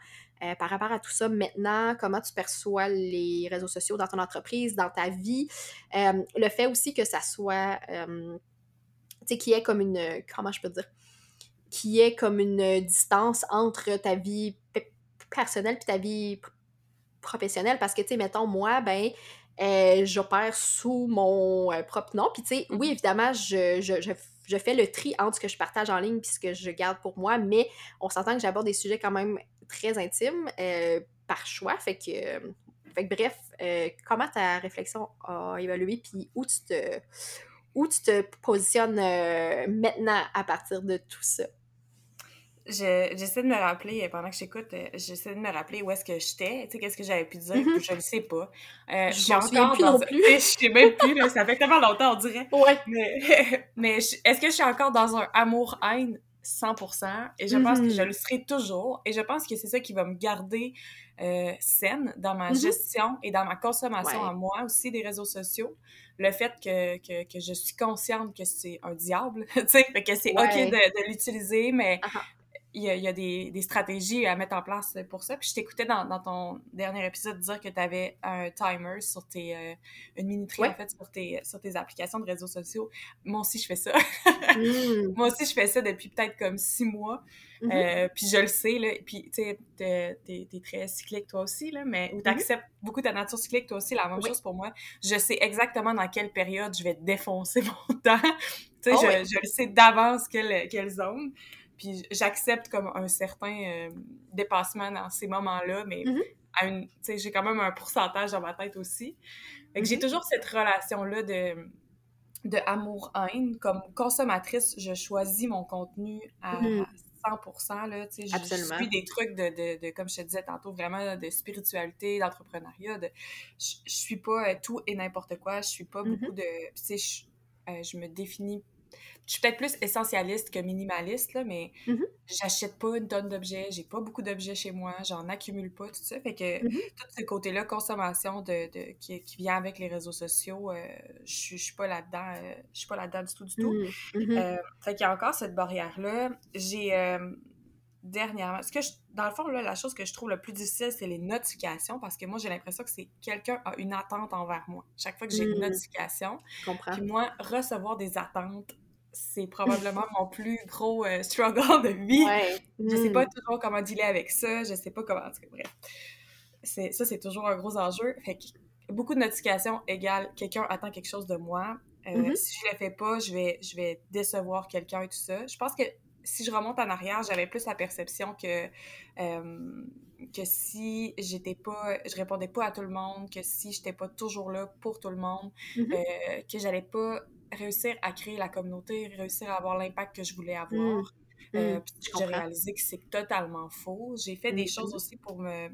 par rapport à tout ça maintenant, comment tu perçois les réseaux sociaux dans ton entreprise, dans ta vie, le fait aussi que ça soit, tu sais, qui est comme une, comment je peux dire, qui est comme une distance entre ta vie personnelle et ta vie professionnelle. Parce que, tu sais, mettons, moi, ben, euh, j'opère sous mon euh, propre nom. Puis, tu sais, oui, mm-hmm. évidemment, je, je, fais le tri entre ce que je partage en ligne et ce que je garde pour moi, mais on s'entend que j'aborde des sujets quand même très intimes euh, par choix. Fait que, fait que bref, comment ta réflexion a évolué, puis où tu te, où tu te positionnes maintenant à partir de tout ça? J'essaie de me rappeler, pendant que j'écoute, euh, j'essaie de me rappeler où est-ce que j'étais, tu sais, qu'est-ce que j'avais pu dire, mm-hmm. je le sais pas. Euh, je suis encore plus non plus. *laughs* je sais même plus, là, ça fait tellement longtemps, on dirait. Ouais. Mais, *laughs* mais est-ce que je suis encore dans un amour-haine 100%? Et je pense que je mm-hmm. le serai toujours. Et je pense que c'est ça qui va me garder euh, saine dans ma mm-hmm. gestion et dans ma consommation à moi aussi des réseaux sociaux. Le fait que, que, que je suis consciente que c'est un diable, *laughs* tu sais, que c'est OK de, de l'utiliser, mais uh-huh il y a, des, stratégies à mettre en place pour ça. Puis je t'écoutais dans, ton dernier épisode dire que tu avais un timer sur tes. Euh, une minuterie, en fait, sur tes, sur tes applications de réseaux sociaux. Moi aussi, je fais ça. Mm. *laughs* Moi aussi, je fais ça depuis peut-être comme six mois. Mm-hmm. Euh, puis je le sais, là. Puis, tu sais, t'es, es, très cyclique, toi aussi, là, mais où mm-hmm. t'acceptes beaucoup ta nature cyclique, toi aussi, la même chose pour moi. Je sais exactement dans quelle période je vais défoncer *laughs* mon temps. Tu sais, oh je, je, le sais d'avance quelle, quelle zone. Puis j'accepte comme un certain euh, dépassement dans ces moments-là, mais mm-hmm. j'ai quand même un pourcentage dans ma tête aussi. Fait j'ai mm-hmm. toujours cette relation-là de, de amour-haine. Comme consommatrice, je choisis mon contenu à 100%. Mm-hmm. Là, je, suis des trucs de, de, comme je te disais tantôt, vraiment de spiritualité, d'entrepreneuriat. De, je, je suis pas euh, tout et n'importe quoi. Je suis pas beaucoup de... Je, euh, je me définis je suis peut-être plus essentialiste que minimaliste, là, mais mm-hmm. j'achète pas une tonne d'objets, j'ai pas beaucoup d'objets chez moi, j'en accumule pas, tout ça. Fait que mm-hmm. tout ce côté-là, consommation de, de qui, qui, vient avec les réseaux sociaux, euh, je, suis pas là-dedans, euh, je suis pas là-dedans du tout, du tout. Mm-hmm. Euh, fait qu'il y a encore cette barrière-là. J'ai dernièrement, ce que je, dans le fond, là, la chose que je trouve le plus difficile, c'est les notifications parce que moi, j'ai l'impression que c'est quelqu'un a une attente envers moi. Chaque fois que j'ai une mm. notification, puis moi, recevoir des attentes c'est probablement mon plus gros euh, struggle de vie. Je sais pas hmm. toujours comment dealer avec ça, je sais pas comment. Bref. Ça, c'est toujours un gros enjeu. Fait que beaucoup de notifications égale quelqu'un attend quelque chose de moi. Euh, mm-hmm. Si je le fais pas, je vais, je vais décevoir quelqu'un et tout ça. Je pense que si je remonte en arrière, j'avais plus la perception que, euh, que si j'étais pas, je répondais pas à tout le monde, que si j'étais pas toujours là pour tout le monde, mm-hmm. euh, que j'allais pas réussir à créer la communauté, réussir à avoir l'impact que je voulais avoir. Mm. Euh, mm. j'ai réalisé que c'est totalement faux. J'ai fait des mm-hmm. choses aussi pour me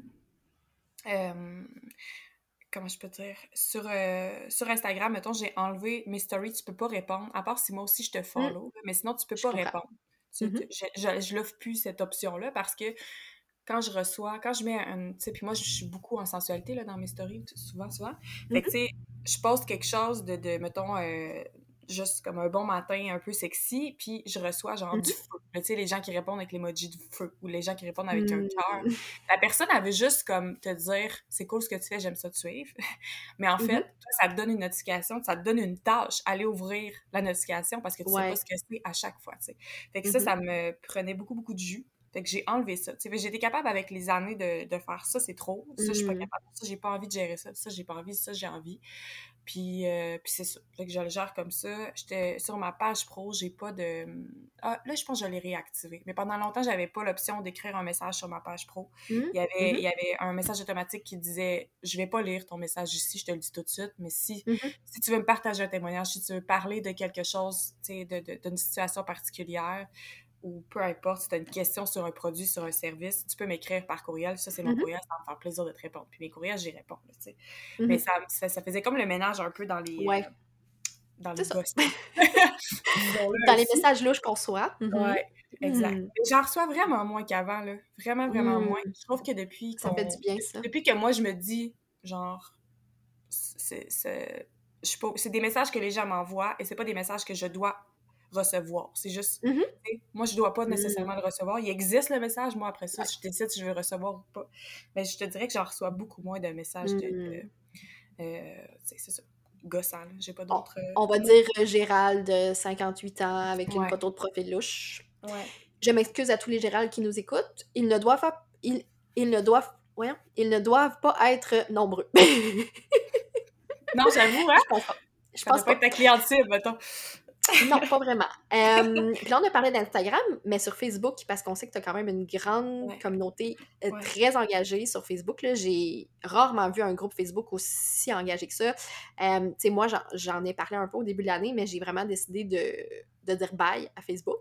comment je peux dire, sur, euh, sur Instagram, mettons, j'ai enlevé mes stories, tu peux pas répondre, à part si moi aussi je te mmh. follow, mais sinon tu peux pas répondre. Mmh je, je, l'offre plus cette option-là parce que quand je reçois, quand je mets un, tu sais, puis moi je suis beaucoup en sensualité là, dans mes stories, souvent, souvent. Fait que mmh tu sais, je poste quelque chose de, de mettons, euh, juste comme un bon matin un peu sexy, puis je reçois genre du feu. Tu sais, les gens qui répondent avec l'emoji du feu ou les gens qui répondent avec un cœur. La personne, elle veut juste comme te dire c'est cool ce que tu fais, j'aime ça te suivre. *laughs* Mais en fait, ça te donne une notification, ça te donne une tâche, aller ouvrir la notification parce que tu sais pas ce que c'est à chaque fois, tu sais. Fait que ça, ça me prenait beaucoup, beaucoup de jus. Fait que j'ai enlevé ça. J'étais capable avec les années de, de faire ça, c'est trop. Ça, je suis pas capable. Ça, j'ai pas envie de gérer ça. Ça, j'ai pas envie. Ça, j'ai envie. Puis, euh, puis c'est ça. Fait que je le gère comme ça. J'étais sur ma page pro, j'ai pas de. Ah, là, je pense que je l'ai réactivé. Mais pendant longtemps, j'avais pas l'option d'écrire un message sur ma page pro. Mmh. Il, y avait, mmh il y avait un message automatique qui disait Je vais pas lire ton message ici, je te le dis tout de suite. Mais si, mmh si tu veux me partager un témoignage, si tu veux parler de quelque chose, tu sais, d'une situation particulière, ou peu importe, si tu as une question sur un produit, sur un service, tu peux m'écrire par courriel. Ça, c'est mon mm-hmm. courriel, ça va me faire plaisir de te répondre. Puis mes courriels, j'y réponds. Mais mm-hmm. ça, ça, faisait comme le ménage un peu dans les. Ouais. Euh, dans les *laughs* Dans les messages louches qu'on reçoit. Mm-hmm. Ouais, exact. Mm. J'en reçois vraiment moins qu'avant, là. Vraiment, vraiment mm. moins. Je trouve que depuis. Ça fait du bien, ça. Depuis que moi, je me dis, genre, c'est. C'est des messages que les gens m'envoient et c'est pas des messages que je dois recevoir. C'est juste, mm-hmm. moi, je dois pas mm. nécessairement le recevoir. Il existe le message, moi, après ça, je décide si je veux recevoir ou pas. Mais je te dirais que j'en reçois beaucoup moins de messages de... Mm. Euh, c'est ça. Gossant, j'ai pas d'autres... On, va dire Gérald, 58 ans, avec une photo de profil louche. Ouais. Je m'excuse à tous les Gérald qui nous écoutent. Ils ne doivent pas... Ils, ils ne doivent... Ouais, ils ne doivent pas être nombreux. *laughs* non, j'avoue, hein? Je pense pas. Je pense pas être ta cliente cible, mettons. Non, pas vraiment. Euh, puis là, on a parlé d'Instagram, mais sur Facebook, parce qu'on sait que tu as quand même une grande communauté euh, très engagée sur Facebook. J'ai rarement vu un groupe Facebook aussi engagé que ça. Euh, tu sais, moi, j'en ai parlé un peu au début de l'année, mais j'ai vraiment décidé de, de dire bye à Facebook.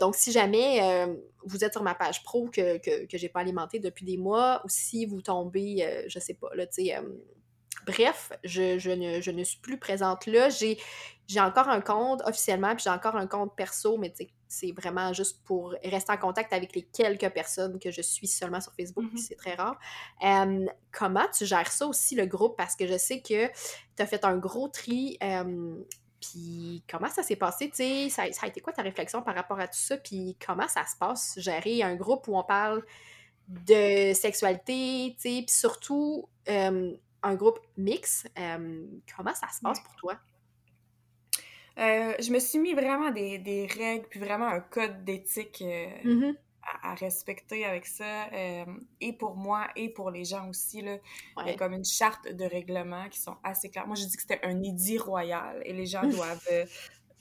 donc, si jamais vous êtes sur ma page pro que, que, que j'ai pas alimentée depuis des mois, ou si vous tombez, je sais pas, là, tu sais Bref, je, je, ne, je, ne, suis plus présente là. J'ai, j'ai encore un compte officiellement, puis j'ai encore un compte perso, mais c'est vraiment juste pour rester en contact avec les quelques personnes que je suis seulement sur Facebook, mm-hmm. c'est très rare. comment tu gères ça aussi, le groupe? Parce que je sais que tu as fait un gros tri. puis comment ça s'est passé, tu sais, ça, ça, a été quoi ta réflexion par rapport à tout ça, puis comment ça se passe, gérer un groupe où on parle de sexualité, tu sais, puis surtout, un groupe mix. comment ça se passe pour toi? Euh, je me suis mis vraiment des, des, règles, puis vraiment un code d'éthique euh, mm-hmm. à, respecter avec ça, et pour moi, et pour les gens aussi. Là. Il y a comme une charte de règlement qui sont assez claires. Moi, je dis que c'était un édit royal, et les gens *laughs* doivent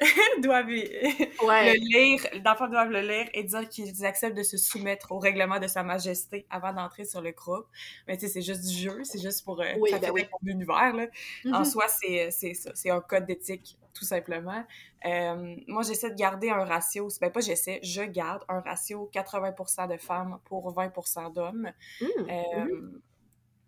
euh, *laughs* doivent le lire, d'enfants doivent le lire et dire qu'ils acceptent de se soumettre au règlement de Sa Majesté avant d'entrer sur le groupe. Mais tu sais, c'est juste du jeu, c'est juste pour, euh, oui, ben oui. l'univers. Là. En mm-hmm. soi, c'est ça, c'est un code d'éthique, tout simplement. Euh, moi, j'essaie de garder un ratio, ben pas j'essaie, je garde un ratio 80% de femmes pour 20% d'hommes. Mmh, euh, mmh.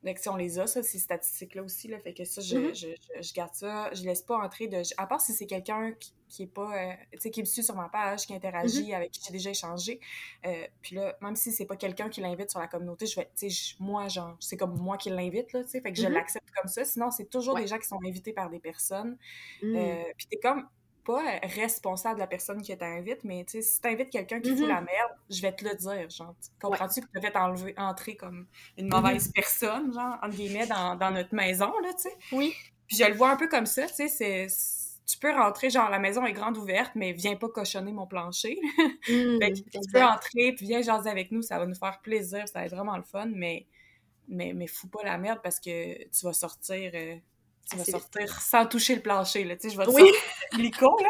Donc, si on les a, ça, ces statistiques-là aussi, là, fait que ça, je, mm-hmm. je, je, garde ça. Je laisse pas entrer de... À part si c'est quelqu'un qui, qui est pas... Euh, tu sais, qui me suit sur ma page, qui interagit, mm-hmm. avec qui j'ai déjà échangé. Euh, puis là, même si c'est pas quelqu'un qui l'invite sur la communauté, je vais... Tu sais, moi, genre, c'est comme moi qui l'invite, là, tu sais, fait que je mm-hmm. l'accepte comme ça. Sinon, c'est toujours des gens qui sont invités par des personnes. Mm. Euh, puis t'es comme pas responsable de la personne qui t'invite, mais tu sais, si t'invites quelqu'un qui fout mm-hmm. la merde, je vais te le dire, genre. Comprends-tu que tu vas t'enlever, entrer comme une mm-hmm. mauvaise personne, genre, entre guillemets, dans, dans, notre maison, là, tu sais? Oui. Puis je le vois un peu comme ça, tu sais, c'est tu peux rentrer, genre, la maison est grande ouverte, mais viens pas cochonner mon plancher. *laughs* Mm, tu peux entrer, puis viens jaser avec nous, ça va nous faire plaisir, ça va être vraiment le fun, mais, mais, mais fous pas la merde parce que tu vas sortir, euh, tu vas sortir sans toucher le plancher, là, tu sais, je vais te oui. là.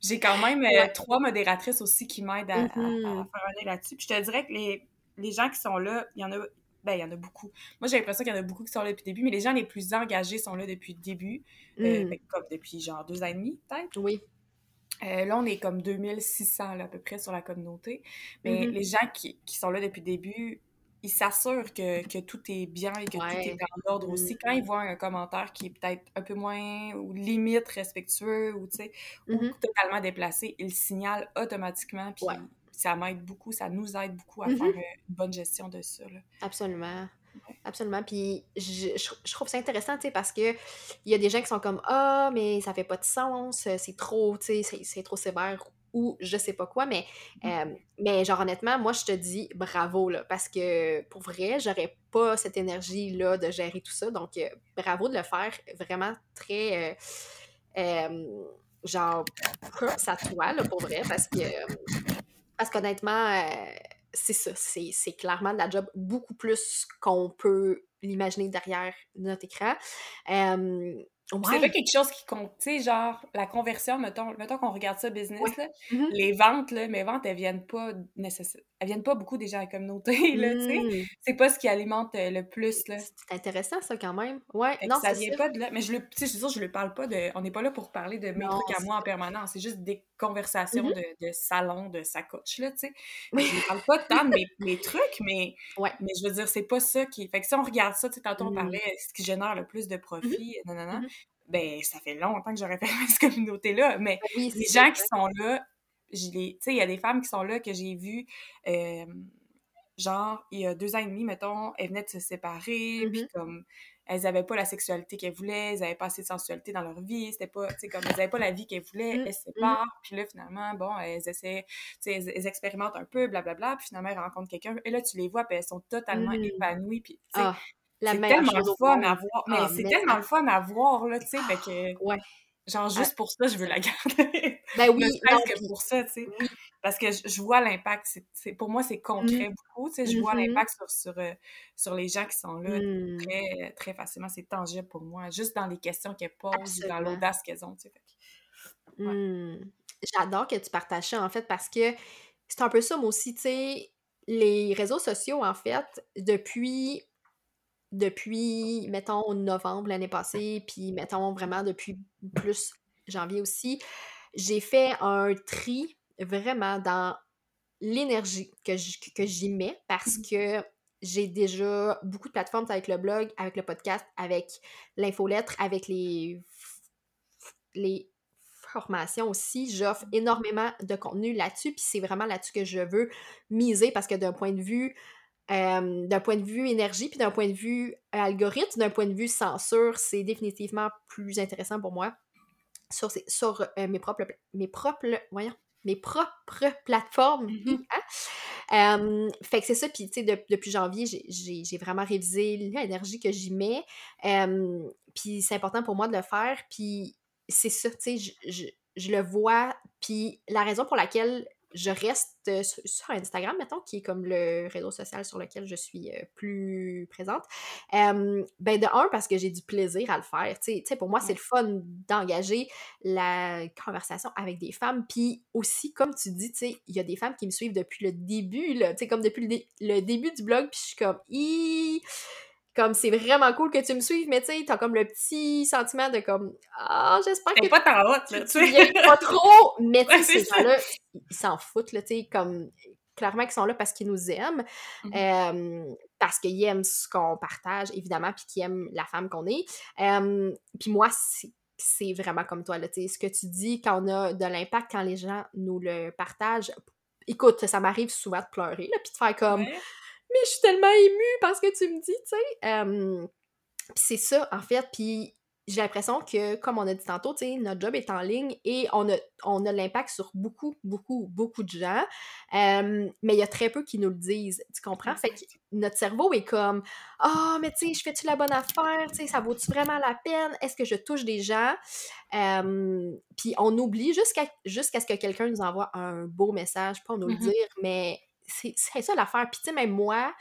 J'ai quand même euh, trois modératrices aussi qui m'aident à, mm-hmm. faire un là-dessus. Puis je te dirais que les, les gens qui sont là, il y en a ben, il y en a beaucoup. Moi, j'ai l'impression qu'il y en a beaucoup qui sont là depuis le début, mais les gens les plus engagés sont là depuis le début, euh, mm. ben, comme depuis genre deux ans et demi, peut-être. Oui. Euh, là, on est comme 2600 là, à peu près sur la communauté. Mais mm-hmm. les gens qui, qui, sont là depuis le début, ils s'assurent que, que, tout est bien et que tout est en ordre aussi. Quand ils mm-hmm. voient un commentaire qui est peut-être un peu moins ou limite respectueux ou, ou mm-hmm. totalement déplacé, ils le signalent automatiquement. Puis ça m'aide beaucoup, ça nous aide beaucoup à faire mm-hmm. euh, une bonne gestion de ça. Absolument. Absolument. Puis je, je, trouve ça intéressant, tu sais, parce que il y a des gens qui sont comme Ah, mais ça fait pas de sens, c'est trop, tu sais, c'est trop sévère ou je sais pas quoi, mais, mmh. euh, mais genre honnêtement, moi je te dis bravo, là, parce que pour vrai, j'aurais pas cette énergie-là de gérer tout ça, donc euh, bravo de le faire vraiment très, genre, ça toi, là, pour vrai, parce que parce qu'honnêtement, euh, c'est ça, c'est clairement de la job beaucoup plus qu'on peut l'imaginer derrière notre écran. C'est pas quelque chose qui compte, tu sais, genre, la conversion, mettons, mettons qu'on regarde ça business, là, mm-hmm. les ventes, là, mes ventes, elles viennent pas nécessairement, elles viennent pas beaucoup des gens à la communauté, là, tu sais. Mm. C'est pas ce qui alimente euh, le plus, là. C'est intéressant, ça, quand même. Ouais, non, ça vient pas de là. Mais je le, tu sais, je je le parle pas de, on n'est pas là pour parler de mes trucs à moi en permanence, c'est juste des conversations mm-hmm. de, de, salon, de sacoche, là, tu sais. Je parle pas tant de mes, mes *laughs* trucs, mais, ouais. mais je veux dire, c'est pas ça qui... Fait que si on regarde ça, tu sais, tantôt on mm. parlait, ce qui génère le plus de profit, non, non, non ben ça fait longtemps que j'aurais fait *laughs* cette communauté-là, mais ben les gens qui sont là, je tu sais, il y a des femmes qui sont là que j'ai vues, euh, genre, il y a deux ans et demi, mettons, elles venaient de se séparer, puis mm-hmm. comme, elles avaient pas la sexualité qu'elles voulaient, elles avaient pas assez de sensualité dans leur vie, c'était pas, tu sais, comme, elles avaient pas la vie qu'elles voulaient, mm, elles se mm. séparent, puis là, finalement, bon, elles essaient, tu sais, elles, expérimentent un peu, blablabla, puis finalement, elles rencontrent quelqu'un, et là, tu les vois, puis elles sont totalement mm. épanouies, puis, tu sais, ah c'est tellement le fun à voir. Mais ah, c'est tellement le fun à voir, là, tu sais, fait que... Ouais. Genre, ah. juste pour ça, je veux la *laughs* garder. Ben oui. que pour ça, tu sais. Parce que je, vois l'impact. C'est, pour moi, c'est concret mmh. beaucoup, tu sais. Je vois mmh l'impact sur, sur, euh, sur, les gens qui sont là mmh. très, très facilement. C'est tangible pour moi. Juste dans les questions qu'elles posent, dans l'audace qu'elles ont, tu sais. J'adore que tu partages ça, en fait, parce que c'est un peu ça, moi aussi, tu sais. Les réseaux sociaux, en fait, depuis depuis, mettons, novembre l'année passée, puis mettons vraiment depuis plus janvier aussi, j'ai fait un tri vraiment dans l'énergie que j'y mets parce mmh que j'ai déjà beaucoup de plateformes avec le blog, avec le podcast, avec l'infolettre, avec les, les formations aussi. J'offre mmh. énormément de contenu là-dessus, puis c'est vraiment là-dessus que je veux miser parce que d'un point de vue d'un point de vue énergie, puis d'un point de vue algorithme, d'un point de vue censure, c'est définitivement plus intéressant pour moi sur, sur euh, mes propres mes propres voyons, mes propres plateformes. Mm-hmm. Hein. fait que c'est ça, puis tu sais, depuis janvier, j'ai vraiment révisé l'énergie que j'y mets. puis c'est important pour moi de le faire, puis c'est ça, tu sais, je, je, le vois, puis la raison pour laquelle je reste euh, sur Instagram, mettons, qui est comme le réseau social sur lequel je suis euh, plus présente. ben de un, parce que j'ai du plaisir à le faire. Tu sais, pour moi, c'est le fun d'engager la conversation avec des femmes. Puis aussi, comme tu dis, tu sais, il y a des femmes qui me suivent depuis le début, tu sais, comme depuis le, début du blog, puis je suis comme, comme c'est vraiment cool que tu me suives, mais tu sais, t'as comme le petit sentiment de comme Ah, j'espère que. pas ta route, là, tu sais. pas trop, mais tu sais, ces gens-là, ils s'en foutent, là, tu sais, comme clairement qu'ils sont là parce qu'ils nous aiment, mm-hmm. parce qu'ils aiment ce qu'on partage, évidemment, puis qu'ils aiment la femme qu'on est. puis moi, c'est vraiment comme toi, là, tu sais, ce que tu dis, quand on a de l'impact, quand les gens nous le partagent, écoute, ça m'arrive souvent de pleurer, là, puis de faire comme mais je suis tellement émue parce que tu me dis, tu sais. c'est ça, en fait. Puis j'ai l'impression que, comme on a dit tantôt, tu sais, notre job est en ligne et on a, on a l'impact sur beaucoup, beaucoup, beaucoup de gens. mais il y a très peu qui nous le disent. Tu comprends? Fait que notre cerveau est comme Ah, oh, mais tu sais, je fais-tu la bonne affaire? Tu sais, ça vaut-tu vraiment la peine? Est-ce que je touche des gens? puis on oublie jusqu'à jusqu'à ce que quelqu'un nous envoie un beau message, pas nous le mm-hmm. dire, mais c'est ça l'affaire. Puis, tu sais, même moi,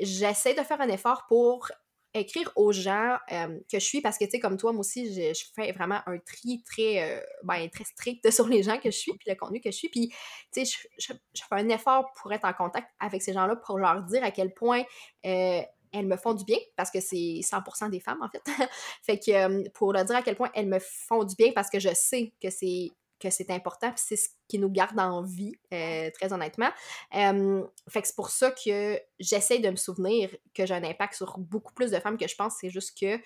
j'essaie de faire un effort pour écrire aux gens que je suis parce que, tu sais, comme toi, moi aussi, je, fais vraiment un tri très, ben, très strict *laughs* sur les gens que je suis puis le contenu que je suis. Puis, tu sais, je, fais un effort pour être en contact avec ces gens-là pour leur dire à quel point elles me font du bien parce que c'est 100% des femmes en fait. *laughs* fait que pour leur dire à quel point elles me font du bien parce que je sais que c'est que c'est important, puis c'est ce qui nous garde en vie, euh, très honnêtement. fait que c'est pour ça que j'essaie de me souvenir que j'ai un impact sur beaucoup plus de femmes que je pense. C'est juste que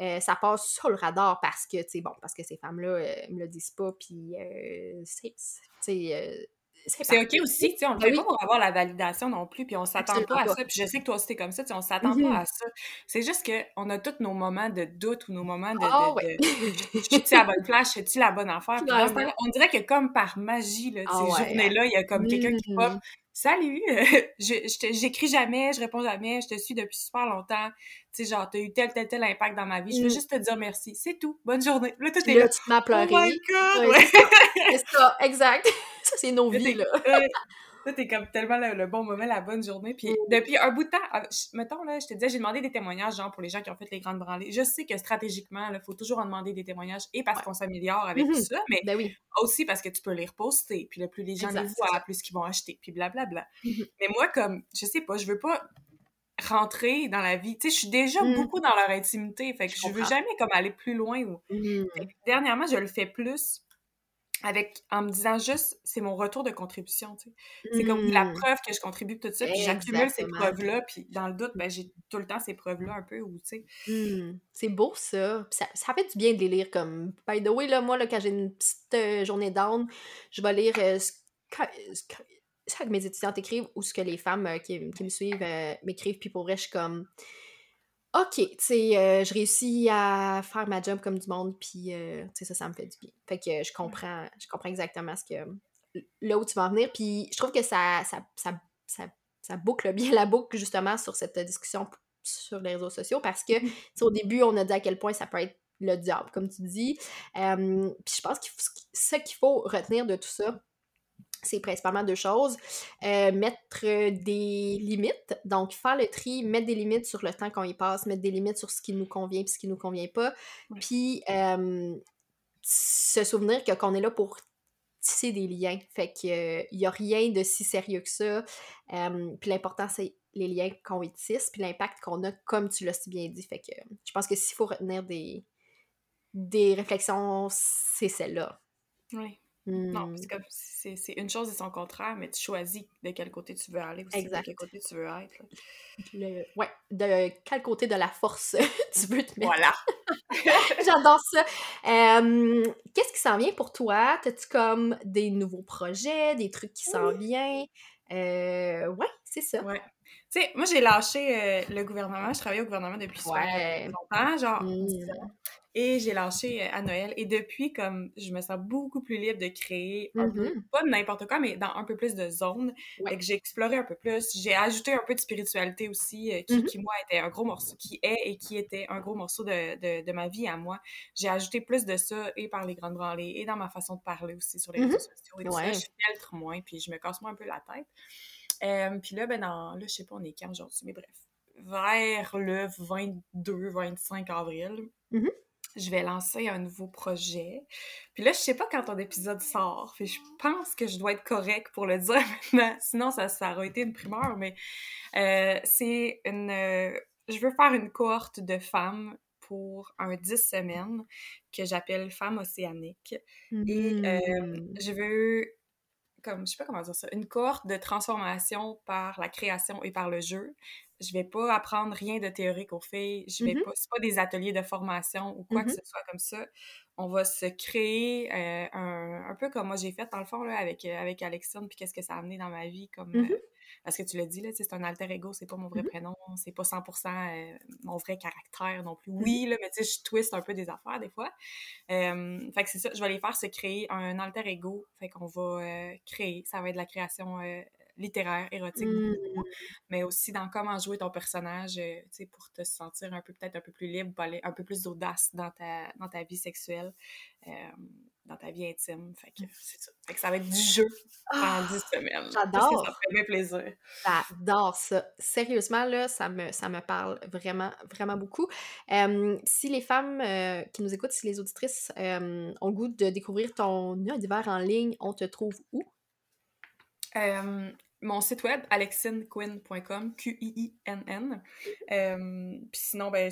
euh, ça passe sur le radar parce que, tu sais, bon, parce que ces femmes-là euh, me le disent pas, puis c'est, c'est OK aussi, tu sais, on ne ben fait pas pour avoir la validation non plus, puis on s'attend pas à ça. Puis je sais que toi aussi, t'es comme ça, tu sais, on s'attend pas à ça. C'est juste qu'on a tous nos moments de doute ou nos moments de... Oh, de, de *laughs* suis à la bonne place, je suis la bonne affaire. on dirait que comme par magie, là, oh, ces journées-là, il y a comme quelqu'un qui pop Salut, *laughs* j'écris jamais, je réponds jamais, je te suis depuis super longtemps. Tu sais, genre, t'as eu tel, tel, tel impact dans ma vie. Je veux juste te dire merci. C'est tout. Bonne journée. Là, tout est là. tu m'as pleuré. Oh my God! C'est ça, exact. *laughs* Ça, c'est nos vies, là. *laughs* Là, t'es comme tellement le, bon moment, la bonne journée. Puis depuis un bout de temps, mettons, là, je te disais, j'ai demandé des témoignages, genre, pour les gens qui ont fait les grandes branlées. Je sais que stratégiquement, il faut toujours en demander des témoignages, et parce qu'on s'améliore avec tout ça, mais ben oui. aussi parce que tu peux les reposter, puis le plus les gens les voient, plus qu'ils vont acheter, puis blablabla. Mais moi, comme, je sais pas, je veux pas rentrer dans la vie. Tu sais, je suis déjà mmh. beaucoup dans leur intimité, fait que je, veux jamais comme aller plus loin. Ou... Mmh. Dernièrement, je le fais plus avec en me disant juste c'est mon retour de contribution tu sais c'est comme la mmh. preuve que je contribue tout ça puis j'accumule ces preuves là puis dans le doute ben j'ai tout le temps ces preuves là un peu ou tu sais mmh. c'est beau ça. ça. ça fait du bien de les lire comme by the way là moi là quand j'ai une petite euh, journée down je vais lire euh, ce, que, mes étudiantes écrivent ou ce que les femmes euh, qui, me suivent m'écrivent puis pour vrai je suis comme OK, tu sais, euh, je réussis à faire ma job comme du monde, puis euh, tu sais, ça, ça me fait du bien. Fait que je comprends, je comprends exactement ce que là où tu vas en venir, puis je trouve que ça, ça, ça, ça, boucle bien la boucle, justement, sur cette discussion sur les réseaux sociaux, parce que, *laughs* au début, on a dit à quel point ça peut être le diable, comme tu dis. puis je pense que ce qu'il faut retenir de tout ça, c'est principalement deux choses. Euh, mettre des limites, donc faire le tri, mettre des limites sur le temps qu'on y passe, mettre des limites sur ce qui nous convient et ce qui nous convient pas. Puis se souvenir que qu'on est là pour tisser des liens. Fait qu'il n'y a rien de si sérieux que ça. puis l'important, c'est les liens qu'on y tisse, puis l'impact qu'on a, comme tu l'as si bien dit. Fait que je pense que s'il faut retenir des, des réflexions, c'est celle-là. Oui. Non, mmh. c'est c'est une chose et son contraire, mais tu choisis de quel côté tu veux aller aussi, de quel côté tu veux être. Le, ouais, de quel côté de la force *laughs* tu veux te mettre. Voilà! *laughs* J'adore ça! Qu'est-ce qui s'en vient pour toi? T'as-tu comme des nouveaux projets, des trucs qui s'en viennent? Euh, ouais, c'est ça. Ouais. Tu sais, moi, j'ai lâché euh, le gouvernement. Je travaillais au gouvernement depuis super longtemps, genre mmh. Et j'ai lâché euh, à Noël. Et depuis, comme je me sens beaucoup plus libre de créer, un peu, mm-hmm. pas n'importe quoi, mais dans un peu plus de zones. que j'ai exploré un peu plus. J'ai ajouté un peu de spiritualité aussi, euh, qui, mm-hmm. qui, moi, était un gros morceau, qui est et qui était un gros morceau de, de, de ma vie à moi. J'ai ajouté plus de ça, et par les grandes branlées, et dans ma façon de parler aussi sur les réseaux sociaux. Et tout ça, je filtre moins, puis je me casse moins un peu la tête. Euh, puis là, ben, dans, là, je sais pas, on est quand aujourd'hui, mais bref. Vers le 22-25 avril, je vais lancer un nouveau projet. Puis là, je sais pas quand ton épisode sort. Fait je pense que je dois être correct pour le dire *laughs* maintenant. Sinon, ça, ça aurait été une primeur, mais euh, c'est une... Euh, je veux faire une cohorte de femmes pour un 10 semaines que j'appelle Femmes océaniques. Et euh, mmh. je veux comme je sais pas comment dire ça, une cohorte de transformation par la création et par le jeu je vais pas apprendre rien de théorique aux filles, je vais mm-hmm. pas, c'est pas des ateliers de formation ou quoi que mm-hmm. ce soit comme ça. On va se créer euh, un, un, peu comme moi j'ai fait dans le fond là, avec, euh, avec Alexandre, puis qu'est-ce que ça a amené dans ma vie comme euh, mm-hmm. parce que tu l'as dit là, c'est un alter ego, c'est pas mon vrai prénom, c'est pas 100% mon vrai caractère non plus. Oui là, mais tu sais je twist un peu des affaires des fois. fait que c'est ça, je vais les faire se créer un alter ego, fait qu'on va créer, ça va être de la création littéraire, érotique, mmh. mais aussi dans comment jouer ton personnage, euh, tu sais, pour te sentir un peu, peut-être un peu plus libre, un peu plus d'audace dans ta, dans ta vie sexuelle. dans ta vie intime. Fait que c'est ça. Fait que ça va être du jeu pendant 10 ah, semaines. J'adore. Ça fait bien plaisir. J'adore ça. Sérieusement, là, ça me, ça me parle vraiment, vraiment beaucoup. si les femmes euh, qui nous écoutent, si les auditrices ont le goût de découvrir ton univers en ligne, on te trouve où? Mon site web, alexinquinn.com, Q-I-I-N-N. Euh, puis sinon, ben,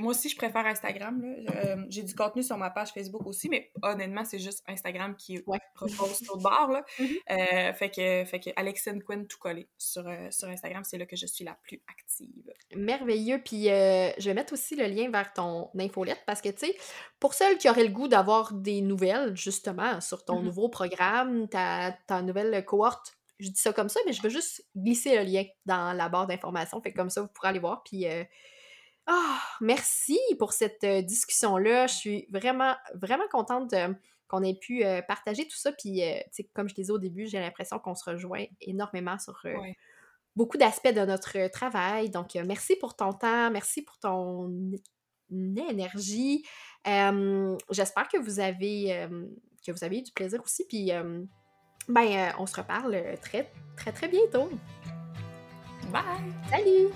moi aussi, je préfère Instagram. Euh, j'ai du contenu sur ma page Facebook aussi, mais honnêtement, c'est juste Instagram qui repose sur le bord. Là. Mm-hmm. *laughs* Euh, fait que, fait que Alexine Quinn tout collé sur, sur Instagram, c'est là que je suis la plus active. Merveilleux. Puis je vais mettre aussi le lien vers ton infolette parce que, tu sais, pour celles qui auraient le goût d'avoir des nouvelles, justement, sur ton mm-hmm. nouveau programme, ta, ta nouvelle cohorte je dis ça comme ça, mais je veux juste glisser le lien dans la barre d'informations. Fait comme ça, vous pourrez aller voir. Puis, euh, ah, merci pour cette euh, discussion-là. Je suis vraiment, vraiment contente qu'on ait pu euh, partager tout ça. Puis, comme je disais au début, j'ai l'impression qu'on se rejoint énormément sur beaucoup d'aspects de notre travail. Donc, merci pour ton temps, merci pour ton énergie. J'espère que vous avez que vous avez eu du plaisir aussi. Puis ben, euh, on se reparle très, très, très bientôt. Bye! Salut!